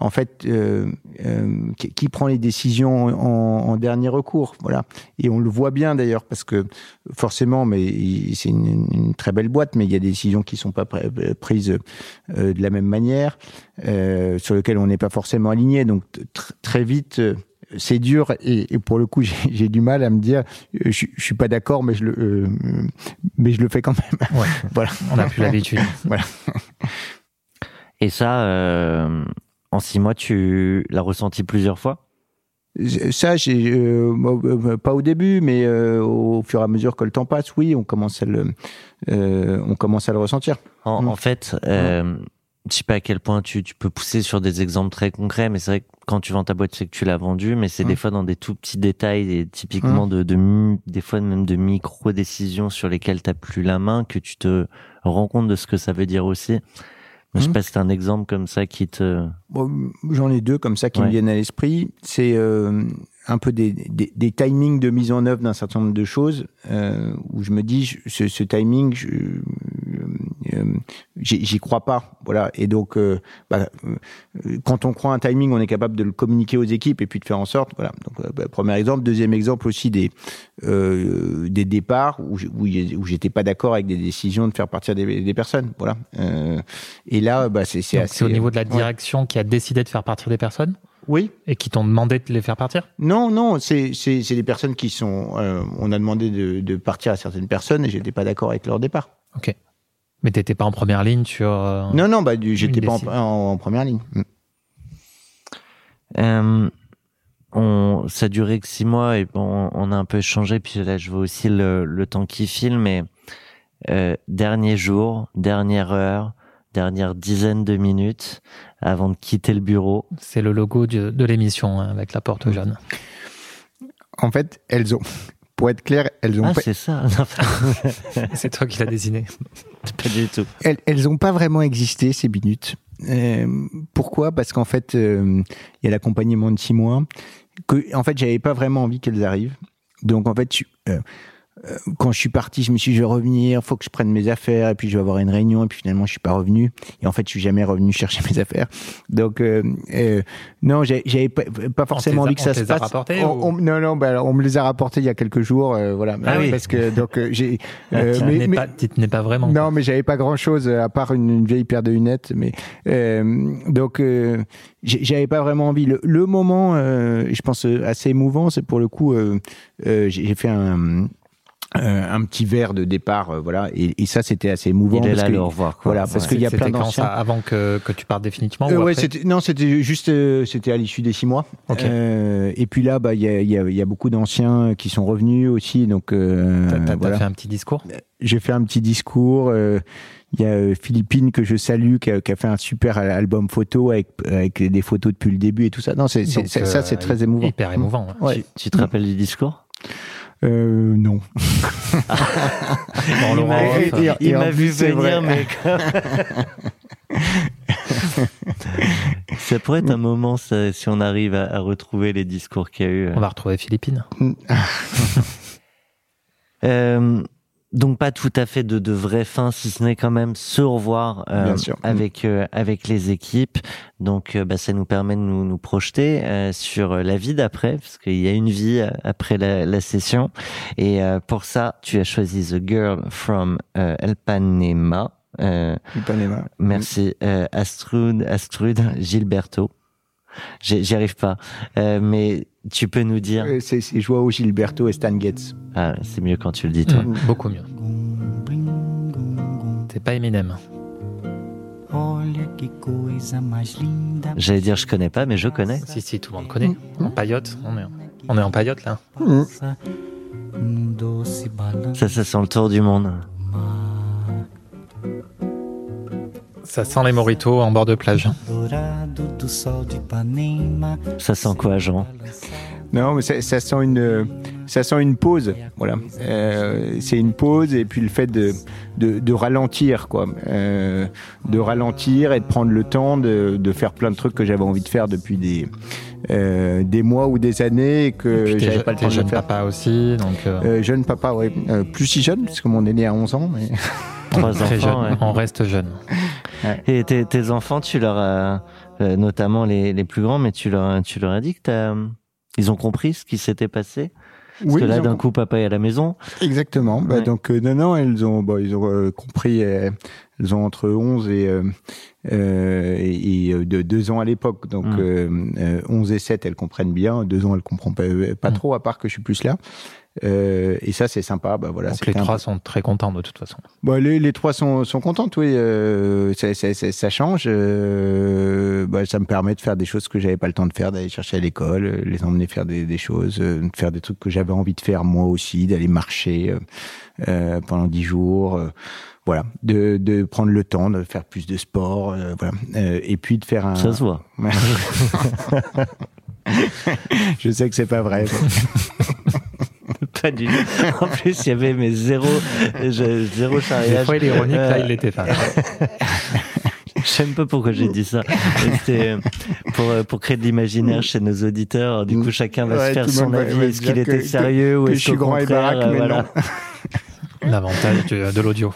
[SPEAKER 3] en fait, euh, euh, qui, prend les décisions en, en dernier recours, voilà. Et on le voit bien d'ailleurs, parce que forcément, mais c'est une, une très belle boîte, mais il y a des décisions qui sont pas pr- prises euh, de la même manière, sur lesquelles on n'est pas forcément aligné. Donc tr- très vite. C'est dur et, et pour le coup j'ai du mal à me dire euh, je, je suis pas d'accord mais je le euh, mais je le fais quand même
[SPEAKER 4] Ouais.
[SPEAKER 3] voilà
[SPEAKER 4] On n'a plus l'habitude.
[SPEAKER 2] Et ça, euh, en six mois, tu l'as ressenti plusieurs fois?
[SPEAKER 3] Ça, j'ai euh, pas au début, mais euh, au fur et à mesure que le temps passe, oui, on commence à le, euh, on commence à le ressentir.
[SPEAKER 2] En,
[SPEAKER 3] Mm.
[SPEAKER 2] en fait, euh, je sais pas à quel point tu, tu peux pousser sur des exemples très concrets, mais c'est vrai que quand tu vends ta boîte, c'est que tu l'as vendue, mais c'est
[SPEAKER 3] Mm.
[SPEAKER 2] des fois dans des tout petits détails, et typiquement de, de des fois même de micro décisions sur lesquelles t'as plus la main, que tu te rends compte de ce que ça veut dire aussi. Je sais
[SPEAKER 3] Mm.
[SPEAKER 2] pas si un exemple comme ça qui te.
[SPEAKER 3] Bon, J'en ai deux comme ça qui me viennent à l'esprit. C'est euh, un peu des, des, des timings de mise en œuvre d'un certain nombre de choses euh, où je me dis je- ce, ce timing, je, j'y j'y crois pas, voilà. Et donc, euh, bah, euh, quand on croit un timing, on est capable de le communiquer aux équipes et puis de faire en sorte, voilà. Donc, euh, bah, premier exemple. Deuxième exemple aussi des euh, des départs où où, j'étais pas d'accord avec des décisions de faire partir des, des personnes, voilà. Euh, et là, bah, c'est c'est
[SPEAKER 4] au niveau de la
[SPEAKER 3] ouais.
[SPEAKER 4] direction qui a décidé de faire partir des personnes
[SPEAKER 3] Oui.
[SPEAKER 4] et qui t'ont demandé de les faire partir?
[SPEAKER 3] Non, non, c'est des personnes qui sont. euh, on a demandé de, de partir à certaines personnes et j'étais pas d'accord avec leur départ.
[SPEAKER 4] Ok. Mais t'étais pas en première ligne sur. euh,
[SPEAKER 3] Non, non, bah j'étais pas en,
[SPEAKER 4] décision.
[SPEAKER 3] en- en première ligne. Mm.
[SPEAKER 2] Euh, on, ça a duré que six mois et bon, on a un peu échangé. Puis là, je vois aussi le, le temps qui file, mais euh, dernier jour, dernière heure, dernière dizaine de minutes avant de quitter le bureau.
[SPEAKER 4] C'est le logo de, de l'émission hein, avec la porte jaune.
[SPEAKER 3] En fait, elles ont. Pour être clair, elles ont
[SPEAKER 2] Ah,
[SPEAKER 3] pas,
[SPEAKER 2] c'est ça.
[SPEAKER 4] C'est toi qui l'as dessiné.
[SPEAKER 2] pas du tout.
[SPEAKER 3] elles, elles ont pas vraiment existé ces minutes. Euh, pourquoi? Parce qu'en fait, euh, il y a l'accompagnement de six mois. Que, en fait, j'avais pas vraiment envie qu'elles arrivent. Donc en fait, euh, euh, quand je suis parti, je me suis dit, je vais revenir, faut que je prenne mes affaires, et puis je vais avoir une réunion, et puis finalement, je suis pas revenu. Et en fait, je suis jamais revenu chercher mes affaires. Donc, euh, euh, non, j'avais pas, pas forcément envie que
[SPEAKER 4] a-
[SPEAKER 3] ça se passe. On- on- non, non, bah, on me les a rapportés il y a quelques jours, euh, voilà.
[SPEAKER 4] Ah oui.
[SPEAKER 3] Parce que donc euh, j'ai. euh,
[SPEAKER 4] tu
[SPEAKER 3] mais-
[SPEAKER 4] n'es
[SPEAKER 3] mais-
[SPEAKER 4] pas, tenais pas vraiment.
[SPEAKER 3] non, mais j'avais pas grand chose à part une, une vieille paire de lunettes. Mais euh, donc euh, j'avais pas vraiment envie. Le, le moment, euh, je pense euh, assez émouvant, c'est pour le coup, euh, euh, j'ai j'ai fait un euh, un petit verre de départ, euh, voilà, et, et ça c'était assez émouvant.
[SPEAKER 2] Il est
[SPEAKER 3] parce
[SPEAKER 2] là,
[SPEAKER 3] que-
[SPEAKER 2] le au revoir. Quoi.
[SPEAKER 3] Voilà, parce qu'il y a plein d'anciens.
[SPEAKER 4] avant que, que tu partes définitivement
[SPEAKER 3] Euh,
[SPEAKER 4] ou
[SPEAKER 3] ouais,
[SPEAKER 4] après
[SPEAKER 3] c'était non, c'était juste, euh, c'était à l'issue des six mois.
[SPEAKER 4] Ok.
[SPEAKER 3] Euh, et puis là, bah, il y a, il y, a, il y a beaucoup d'anciens qui sont revenus aussi, donc euh,
[SPEAKER 4] T'as-
[SPEAKER 3] voilà.
[SPEAKER 4] fait un petit discours?
[SPEAKER 3] J'ai fait un petit discours. euh, Il y a Philippine que je salue, qui a, qui a fait un super al- album photo avec, avec des photos depuis le début et tout ça. Non, c'est, ça, c'est très émouvant.
[SPEAKER 4] Hyper émouvant. ouais.
[SPEAKER 3] Ouais.
[SPEAKER 2] Tu, tu te rappelles du discours?
[SPEAKER 3] Euh, non.
[SPEAKER 4] Bon,
[SPEAKER 2] Il m'a vu venir,
[SPEAKER 3] vrai.
[SPEAKER 2] mais ça pourrait être un moment, ça, si on arrive à, à retrouver les discours qu'il y a eu.
[SPEAKER 4] on va retrouver Philippine.
[SPEAKER 2] Euh, donc pas tout à fait de, de vraie fin, si ce n'est quand même se revoir euh,
[SPEAKER 3] sûr.
[SPEAKER 2] avec euh, avec les équipes. Donc euh, bah, ça nous permet de nous, nous projeter euh, sur la vie d'après, parce qu'il y a une vie euh, après la, la session. Et euh, pour ça, tu as choisi The Girl from euh, Elpanema. Euh,
[SPEAKER 3] Ipanema.
[SPEAKER 2] Merci euh, Astrud, Astrud Gilberto. J'y arrive pas, Euh, mais tu peux nous dire.
[SPEAKER 3] Euh, C'est, Joao Gilberto et Stan Getz.
[SPEAKER 2] Ah, c'est mieux quand tu le dis toi.
[SPEAKER 4] Mm, beaucoup mieux. C'est pas Eminem.
[SPEAKER 2] J'allais dire je connais pas, mais je connais.
[SPEAKER 4] Si, si, tout le monde connaît. En paillote. On est, on est en paillote là.
[SPEAKER 2] Ça, ça sent le tour du monde.
[SPEAKER 4] Ça sent les moritos en bord de plage.
[SPEAKER 2] Ça sent quoi, Jean?
[SPEAKER 3] Non, mais ça, ça sent une, ça sent une pause. Voilà, Euh, c'est une pause et puis le fait de, de, de ralentir, quoi, Euh, de ralentir et de prendre le temps de, de faire plein de trucs que j'avais envie de faire depuis des, euh, des mois ou des années et que j'avais pas le temps de le
[SPEAKER 4] jeune
[SPEAKER 3] faire.
[SPEAKER 4] papa aussi, donc euh,
[SPEAKER 3] Euh, jeune papa, oui. Euh, plus si jeune, parce que mon aîné a 11 ans. Mais...
[SPEAKER 2] Trois
[SPEAKER 4] très
[SPEAKER 2] enfants.
[SPEAKER 4] jeune.
[SPEAKER 2] ouais.
[SPEAKER 4] On reste jeune.
[SPEAKER 2] Et tes, tes enfants, tu leur as, euh, notamment les, les plus grands, mais tu leur, tu leur as dit que t'as, ils ont compris ce qui s'était passé? Parce
[SPEAKER 3] Oui,
[SPEAKER 2] que là,
[SPEAKER 3] ont
[SPEAKER 2] d'un coup, papa est à la maison.
[SPEAKER 3] Exactement. Bah,
[SPEAKER 2] Ouais.
[SPEAKER 3] donc euh, non, non, elles ont, bon, ils ont euh, compris. euh, elles ont entre 11 et euh, euh, et, et, euh, de deux ans à l'époque. Donc
[SPEAKER 2] Mm.
[SPEAKER 3] euh, euh, 11 et 7, elles comprennent bien. Deux ans, elles comprennent pas, pas
[SPEAKER 4] Mm.
[SPEAKER 3] trop, à part que je suis plus là. Euh, et ça, c'est sympa. Bah voilà.
[SPEAKER 4] donc les
[SPEAKER 3] un
[SPEAKER 4] trois
[SPEAKER 3] peu-
[SPEAKER 4] sont très contents de toute façon.
[SPEAKER 3] Bon, les, les trois sont, sont contentes, oui. Euh, ça, ça, ça, ça change. Euh, bah, ça me permet de faire des choses que j'avais pas le temps de faire, d'aller chercher à l'école, les emmener faire des, des choses, euh, de faire des trucs que j'avais envie de faire moi aussi, d'aller marcher euh, euh, pendant dix jours. euh, voilà, de, de prendre le temps de faire plus de sport, euh, voilà, Euh, et puis de faire un.
[SPEAKER 2] Ça se voit.
[SPEAKER 3] Je sais que c'est pas vrai.
[SPEAKER 2] Pas du tout. En plus, il y avait mes zéro, je- zéro
[SPEAKER 4] Des
[SPEAKER 2] charriage.
[SPEAKER 4] fois il est ironique, là
[SPEAKER 2] Euh,
[SPEAKER 4] il l'était pas.
[SPEAKER 2] Je sais même pas pourquoi j'ai dit ça. C'était euh, pour, euh, pour créer de l'imaginaire chez nos auditeurs. Du coup, chacun va
[SPEAKER 3] Ouais,
[SPEAKER 2] se faire son avis. Est-ce qu'il
[SPEAKER 3] que-
[SPEAKER 2] était
[SPEAKER 3] que-
[SPEAKER 2] sérieux ou
[SPEAKER 3] que
[SPEAKER 2] est-ce
[SPEAKER 3] je suis grand et
[SPEAKER 2] contraire,
[SPEAKER 3] baraque,
[SPEAKER 2] euh,
[SPEAKER 3] mais
[SPEAKER 2] voilà.
[SPEAKER 4] Mm. L'avantage de l'audio.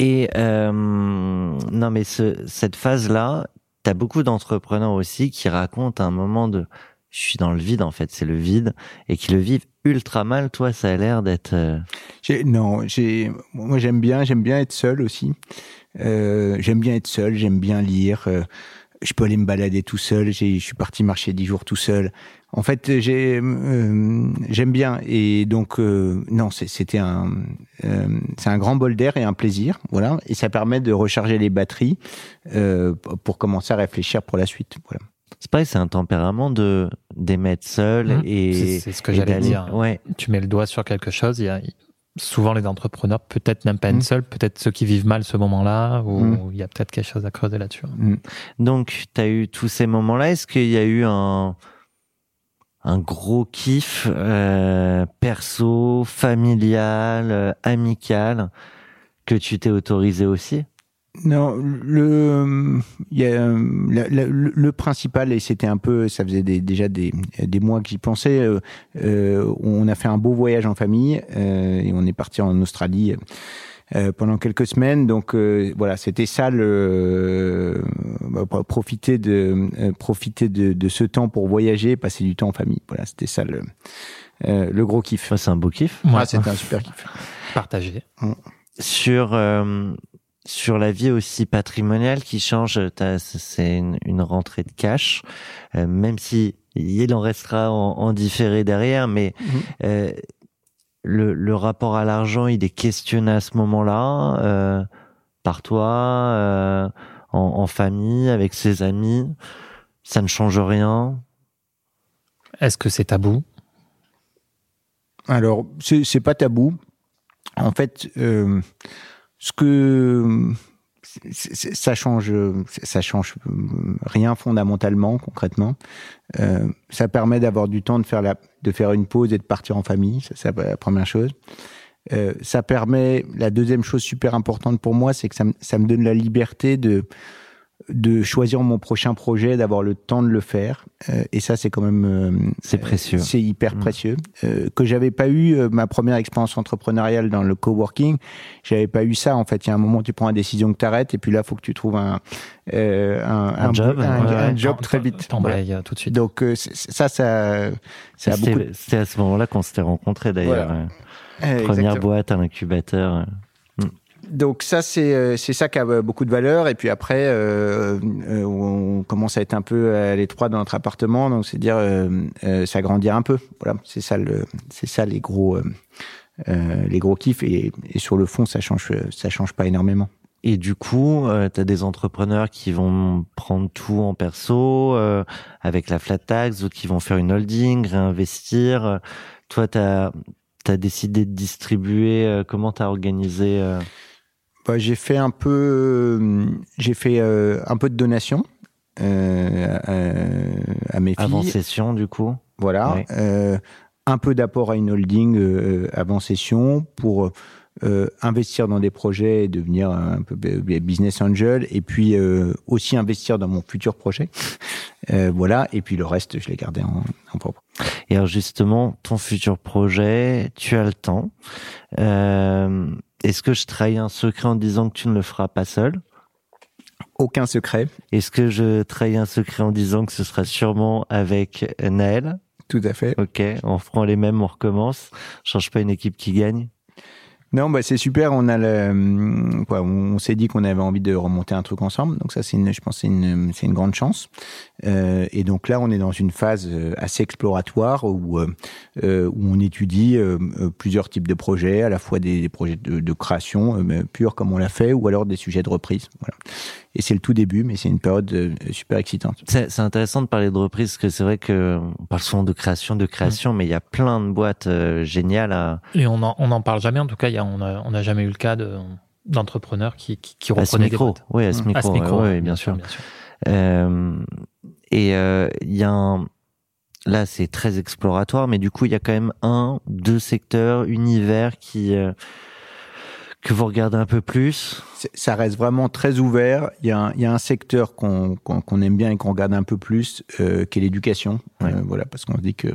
[SPEAKER 2] Et euh, non, mais ce, cette phase-là, t'as beaucoup d'entrepreneurs aussi qui racontent un moment de je suis dans le vide en fait, c'est le vide et qui le vivent ultra mal. Toi, ça a l'air d'être euh,
[SPEAKER 3] non, moi j'aime bien, j'aime bien être seul aussi. Euh, j'aime bien être seul, j'aime bien lire. euh, je peux aller me balader tout seul. Je suis parti marcher dix jours tout seul. En fait, euh, j'aime bien. Et donc, euh, non, c'était un, euh, c'est un grand bol d'air et un plaisir, voilà. Et ça permet de recharger les batteries euh, pour commencer à réfléchir pour la suite, voilà.
[SPEAKER 2] C'est pareil, c'est un tempérament de d'aimer être seul
[SPEAKER 4] Mhm.
[SPEAKER 2] et
[SPEAKER 4] C'est- ce que j'allais
[SPEAKER 2] d'aller-
[SPEAKER 4] dire.
[SPEAKER 2] Ouais,
[SPEAKER 4] Tu mets le doigt sur quelque chose, il y a souvent les entrepreneurs, peut-être même pas une
[SPEAKER 3] Mm.
[SPEAKER 4] seule, peut-être ceux qui vivent mal ce moment-là, ou
[SPEAKER 3] Mm.
[SPEAKER 4] il y a peut-être quelque chose à creuser là-dessus.
[SPEAKER 2] Donc, tu as eu tous ces moments-là. Est-ce qu'il y a eu un, un gros kiff euh, perso, familial, euh, amical que tu t'es autorisé aussi?
[SPEAKER 3] Non, le, il y a, euh, la- la- le, le principal, et c'était un peu, ça faisait des- déjà des, des mois que j'y pensais, euh, euh, on a fait un beau voyage en famille euh, et on est parti en Australie euh, pendant quelques semaines. Donc euh, voilà, c'était ça, le, bah, pour profiter, de, euh, profiter de, de ce temps pour voyager, passer du temps en famille. Voilà, c'était ça le, euh, le gros kiff.
[SPEAKER 2] Ouais, C'est un beau kiff.
[SPEAKER 4] Ouais.
[SPEAKER 3] Ah, c'était un super kiff.
[SPEAKER 4] Partager.
[SPEAKER 2] Sur euh, sur la vie aussi patrimoniale qui change, c'est une, une rentrée de cash, euh, même si il en restera en, en différé derrière, mais
[SPEAKER 3] Mhm.
[SPEAKER 2] euh, le, le rapport à l'argent, il est questionné à ce moment-là euh, par toi, euh, en, en famille, avec ses amis. Ça ne change rien.
[SPEAKER 4] Est-ce que c'est tabou?
[SPEAKER 3] Alors, c'est c'est pas tabou. En fait, euh, ce que ça change, ça change rien fondamentalement, concrètement. Euh, ça permet d'avoir du temps de faire la, de faire une pause et de partir en famille. Ça, c'est la première chose. Euh, ça permet. La deuxième chose super importante pour moi, c'est que ça, ça me donne la liberté de de choisir mon prochain projet, d'avoir le temps de le faire. Euh, et ça, c'est quand même euh,
[SPEAKER 2] C'est précieux.
[SPEAKER 3] c'est hyper
[SPEAKER 2] Mm.
[SPEAKER 3] précieux. Euh, que j'avais pas eu euh, ma première expérience entrepreneuriale dans le coworking, j'avais pas eu ça. En fait, il y a un moment, tu prends une décision que tu arrêtes, et puis là, faut que tu trouves un euh, un,
[SPEAKER 2] Un job,
[SPEAKER 3] un,
[SPEAKER 2] ouais,
[SPEAKER 3] un job très vite.
[SPEAKER 4] T'embrayes euh, tout de suite.
[SPEAKER 3] Donc euh, ça, ça, ça a beaucoup.
[SPEAKER 2] C'était c'était à ce moment-là qu'on s'était rencontrés d'ailleurs.
[SPEAKER 3] Voilà.
[SPEAKER 2] Première
[SPEAKER 3] exactement.
[SPEAKER 2] boîte à l'incubateur.
[SPEAKER 3] Donc ça c'est euh, c'est ça qui a euh, beaucoup de valeur et puis après euh, euh, on commence à être un peu à l'étroit dans notre appartement donc c'est dire euh, s'agrandir un peu voilà c'est ça le c'est ça les gros euh, les gros kiffs et, et sur le fond ça change ça change pas énormément.
[SPEAKER 2] Et du coup, euh, tu as des entrepreneurs qui vont prendre tout en perso euh, avec la flat tax, d'autres qui vont faire une holding, réinvestir. Toi, tu as, décidé de distribuer. euh, comment tu as organisé
[SPEAKER 3] Bah, j'ai fait un peu euh, j'ai fait euh, un peu de donation euh, euh, à mes filles.
[SPEAKER 2] avant session, du coup
[SPEAKER 3] Voilà. Un peu d'apport à une holding euh, avant session pour euh, investir dans des projets et devenir un peu business angel, et puis euh, aussi investir dans mon futur projet. Euh, voilà, et puis le reste, je l'ai gardé en, en propre.
[SPEAKER 2] Et alors justement, ton futur projet, tu as le temps. Est-ce que je trahis un secret en disant que tu ne le feras pas seul?
[SPEAKER 3] Aucun secret,
[SPEAKER 2] Est-ce que je trahis un secret en disant que ce sera sûrement avec Naël?
[SPEAKER 3] Tout à fait.
[SPEAKER 2] Ok, on reprend les mêmes, on recommence. Change pas une équipe qui gagne.
[SPEAKER 3] Non, bah c'est super. On a le, hum, quoi, on s'est dit qu'on avait envie de remonter un truc ensemble. Donc ça, c'est une, je pense, c'est une, c'est une grande chance. Euh, et donc là, on est dans une phase euh, assez exploratoire où, euh, euh, où on étudie euh, plusieurs types de projets, à la fois des, projets de, création pure comme on l'a fait, ou alors des sujets de reprise. Voilà. Et c'est le tout début, mais c'est une période euh, super excitante.
[SPEAKER 2] C'est c'est intéressant de parler de reprise parce que c'est vrai que on parle souvent de création, de création, mais il y a plein de boîtes euh, géniales à,
[SPEAKER 4] Et on en, on en parle jamais. En tout cas, il y a, on n'a on a jamais eu le cas de- d'entrepreneurs qui, qui, qui
[SPEAKER 2] à ce
[SPEAKER 4] reprenaient des
[SPEAKER 2] micro.
[SPEAKER 4] boîtes.
[SPEAKER 2] Oui, à ce
[SPEAKER 3] Mmh.
[SPEAKER 2] micro.
[SPEAKER 4] À ce micro,
[SPEAKER 2] ouais,
[SPEAKER 4] ouais,
[SPEAKER 2] ouais, bien sûr.
[SPEAKER 4] bien sûr.
[SPEAKER 2] Euh, et euh, il y a un, là c'est très exploratoire, mais du coup il y a quand même un, deux secteurs, univers qui euh, que vous regardez un peu plus?
[SPEAKER 3] Ça reste vraiment très ouvert. Il y a un, il y a un secteur qu'on aime bien et qu'on regarde un peu plus, euh, qui est l'éducation.
[SPEAKER 2] Ouais.
[SPEAKER 3] Euh, voilà, parce qu'on se dit que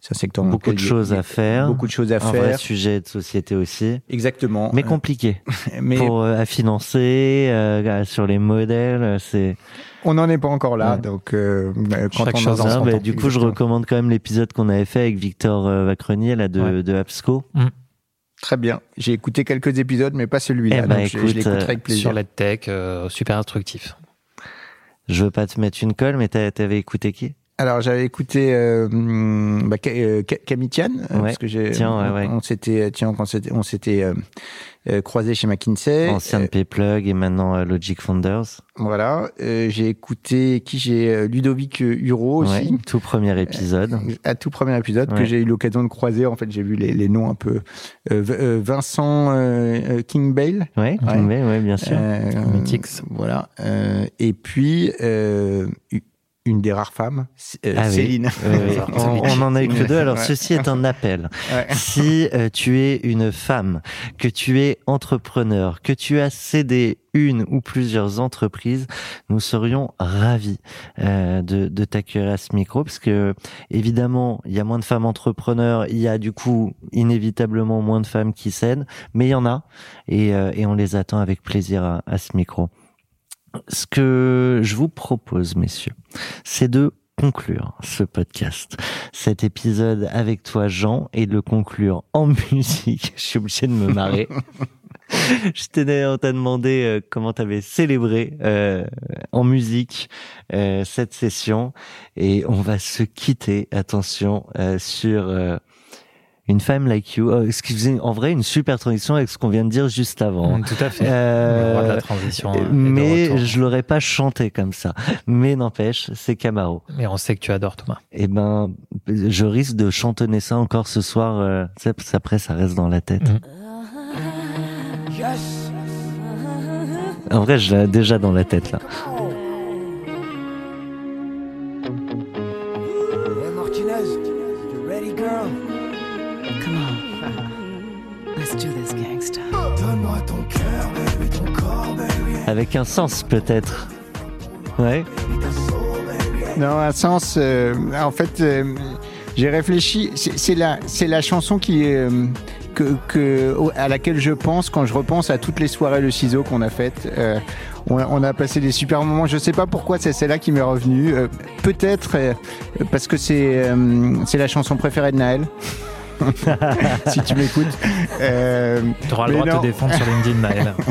[SPEAKER 3] c'est un secteur
[SPEAKER 2] Beaucoup de choses à faire.
[SPEAKER 3] Beaucoup de choses à
[SPEAKER 2] un vrai sujet de société aussi,
[SPEAKER 3] Exactement.
[SPEAKER 2] mais compliqué
[SPEAKER 3] mais
[SPEAKER 2] pour euh, à financer euh, sur les modèles. C'est
[SPEAKER 3] on n'en est pas encore là.
[SPEAKER 2] Ouais.
[SPEAKER 3] Donc, euh, quand
[SPEAKER 4] Chaque
[SPEAKER 3] on
[SPEAKER 4] chose
[SPEAKER 3] en
[SPEAKER 2] Ah, bah, du coup, je recommande quand même l'épisode qu'on avait fait avec Victor Vacrenier là de,
[SPEAKER 4] Ouais.
[SPEAKER 2] de Absco.
[SPEAKER 3] Très bien. J'ai écouté quelques épisodes, mais pas celui-là.
[SPEAKER 2] Eh ben,
[SPEAKER 3] donc je- je
[SPEAKER 2] écoute,
[SPEAKER 3] l'écouterai
[SPEAKER 2] euh,
[SPEAKER 3] avec plaisir.
[SPEAKER 4] Sur l'EdTech, euh, super instructif.
[SPEAKER 2] Je veux pas te mettre une colle, mais t'avais écouté qui?
[SPEAKER 3] Alors j'avais écouté euh, bah, euh, Ka- Camille Tian, euh,
[SPEAKER 2] Ouais.
[SPEAKER 3] parce que j'ai,
[SPEAKER 2] Tiens, ouais,
[SPEAKER 3] on,
[SPEAKER 2] ouais.
[SPEAKER 3] on s'était, tiens, on s'était, on s'était euh, euh, croisé chez McKinsey.
[SPEAKER 2] Ancien
[SPEAKER 3] Euh,
[SPEAKER 2] Payplug et maintenant euh, Logic Founders.
[SPEAKER 3] voilà. Euh, j'ai écouté qui j'ai euh, Ludovic euh, Huro aussi.
[SPEAKER 2] Tout premier épisode.
[SPEAKER 3] À tout premier épisode que j'ai eu l'occasion de croiser. En fait, j'ai vu les, les noms un peu. Euh, euh, Vincent euh, euh, King Bale.
[SPEAKER 2] Ouais,
[SPEAKER 3] Ouais.
[SPEAKER 2] ouais, ouais, bien sûr.
[SPEAKER 3] Euh,
[SPEAKER 4] Mythics.
[SPEAKER 3] Voilà. Euh, et puis euh, une des rares femmes, euh,
[SPEAKER 2] Ah oui.
[SPEAKER 3] Céline.
[SPEAKER 2] On, on en a eu que deux. Alors
[SPEAKER 3] Ouais.
[SPEAKER 2] ceci est un appel.
[SPEAKER 3] Ouais.
[SPEAKER 2] Si euh, tu es une femme, que tu es entrepreneur, que tu as cédé une ou plusieurs entreprises, nous serions ravis euh, de, de t'accueillir à ce micro parce que évidemment il y a moins de femmes entrepreneurs, il y a du coup inévitablement moins de femmes qui cèdent, mais il y en a et, euh, et on les attend avec plaisir à, à ce micro. Ce que je vous propose, messieurs, c'est de conclure ce podcast, cet épisode avec toi, Jean, et de le conclure en musique. Je suis obligé de me marrer. Je t'ai on t'a demandé euh, comment t'avais célébré euh, en musique euh, cette session et on va se quitter. Attention euh, sur euh, une femme like you. Oh, excusez, en vrai une super transition avec ce qu'on vient de dire juste avant.
[SPEAKER 4] Mm, Tout à fait.
[SPEAKER 2] Euh,
[SPEAKER 4] Le roi de la transition. de
[SPEAKER 2] mais je l'aurais pas chanté comme ça. Mais n'empêche, c'est Camaro.
[SPEAKER 4] Mais on sait que tu adores Thomas.
[SPEAKER 2] Eh ben, je risque de chantonner ça encore ce soir. Euh, tu sais, parce qu'après, ça reste dans la tête.
[SPEAKER 4] Mhm.
[SPEAKER 2] En vrai, je l'ai déjà dans la tête là. Avec un sens peut-être. Ouais.
[SPEAKER 3] Non, un sens. euh, en fait, euh, j'ai réfléchi. C'est la, c'est la chanson qui euh, que, à laquelle je pense quand je repense à toutes les soirées le ciseau qu'on a faites. Euh, on, a- on a passé des super moments. Je sais pas pourquoi c'est celle-là qui m'est revenue. Euh, Peut-être euh, parce que c'est euh, c'est la chanson préférée de Naël. si tu m'écoutes. Euh,
[SPEAKER 4] Tu auras le droit de te défendre sur LinkedIn, Maël.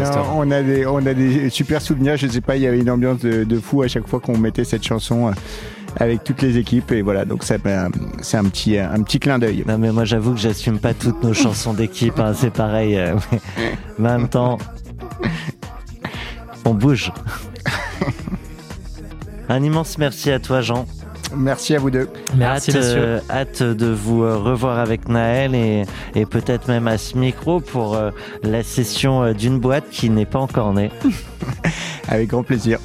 [SPEAKER 4] On
[SPEAKER 3] non,
[SPEAKER 4] postera.
[SPEAKER 3] on a des on a des super souvenirs. Je sais pas, il y avait une ambiance de, de fou à chaque fois qu'on mettait cette chanson euh, avec toutes les équipes et voilà. Donc ben, c'est un petit un petit clin d'œil.
[SPEAKER 2] Non, mais moi, j'avoue que j'assume pas toutes nos chansons d'équipe. hein, c'est pareil. euh, mais en même temps, on bouge. Un immense merci à toi, Jean.
[SPEAKER 3] Merci à vous deux.
[SPEAKER 4] Merci,
[SPEAKER 2] hâte,
[SPEAKER 4] messieurs.
[SPEAKER 2] euh, hâte de vous euh, revoir avec Naël et, et peut-être même à ce micro pour euh, la session euh, d'une boîte qui n'est pas encore née.
[SPEAKER 3] Avec grand plaisir.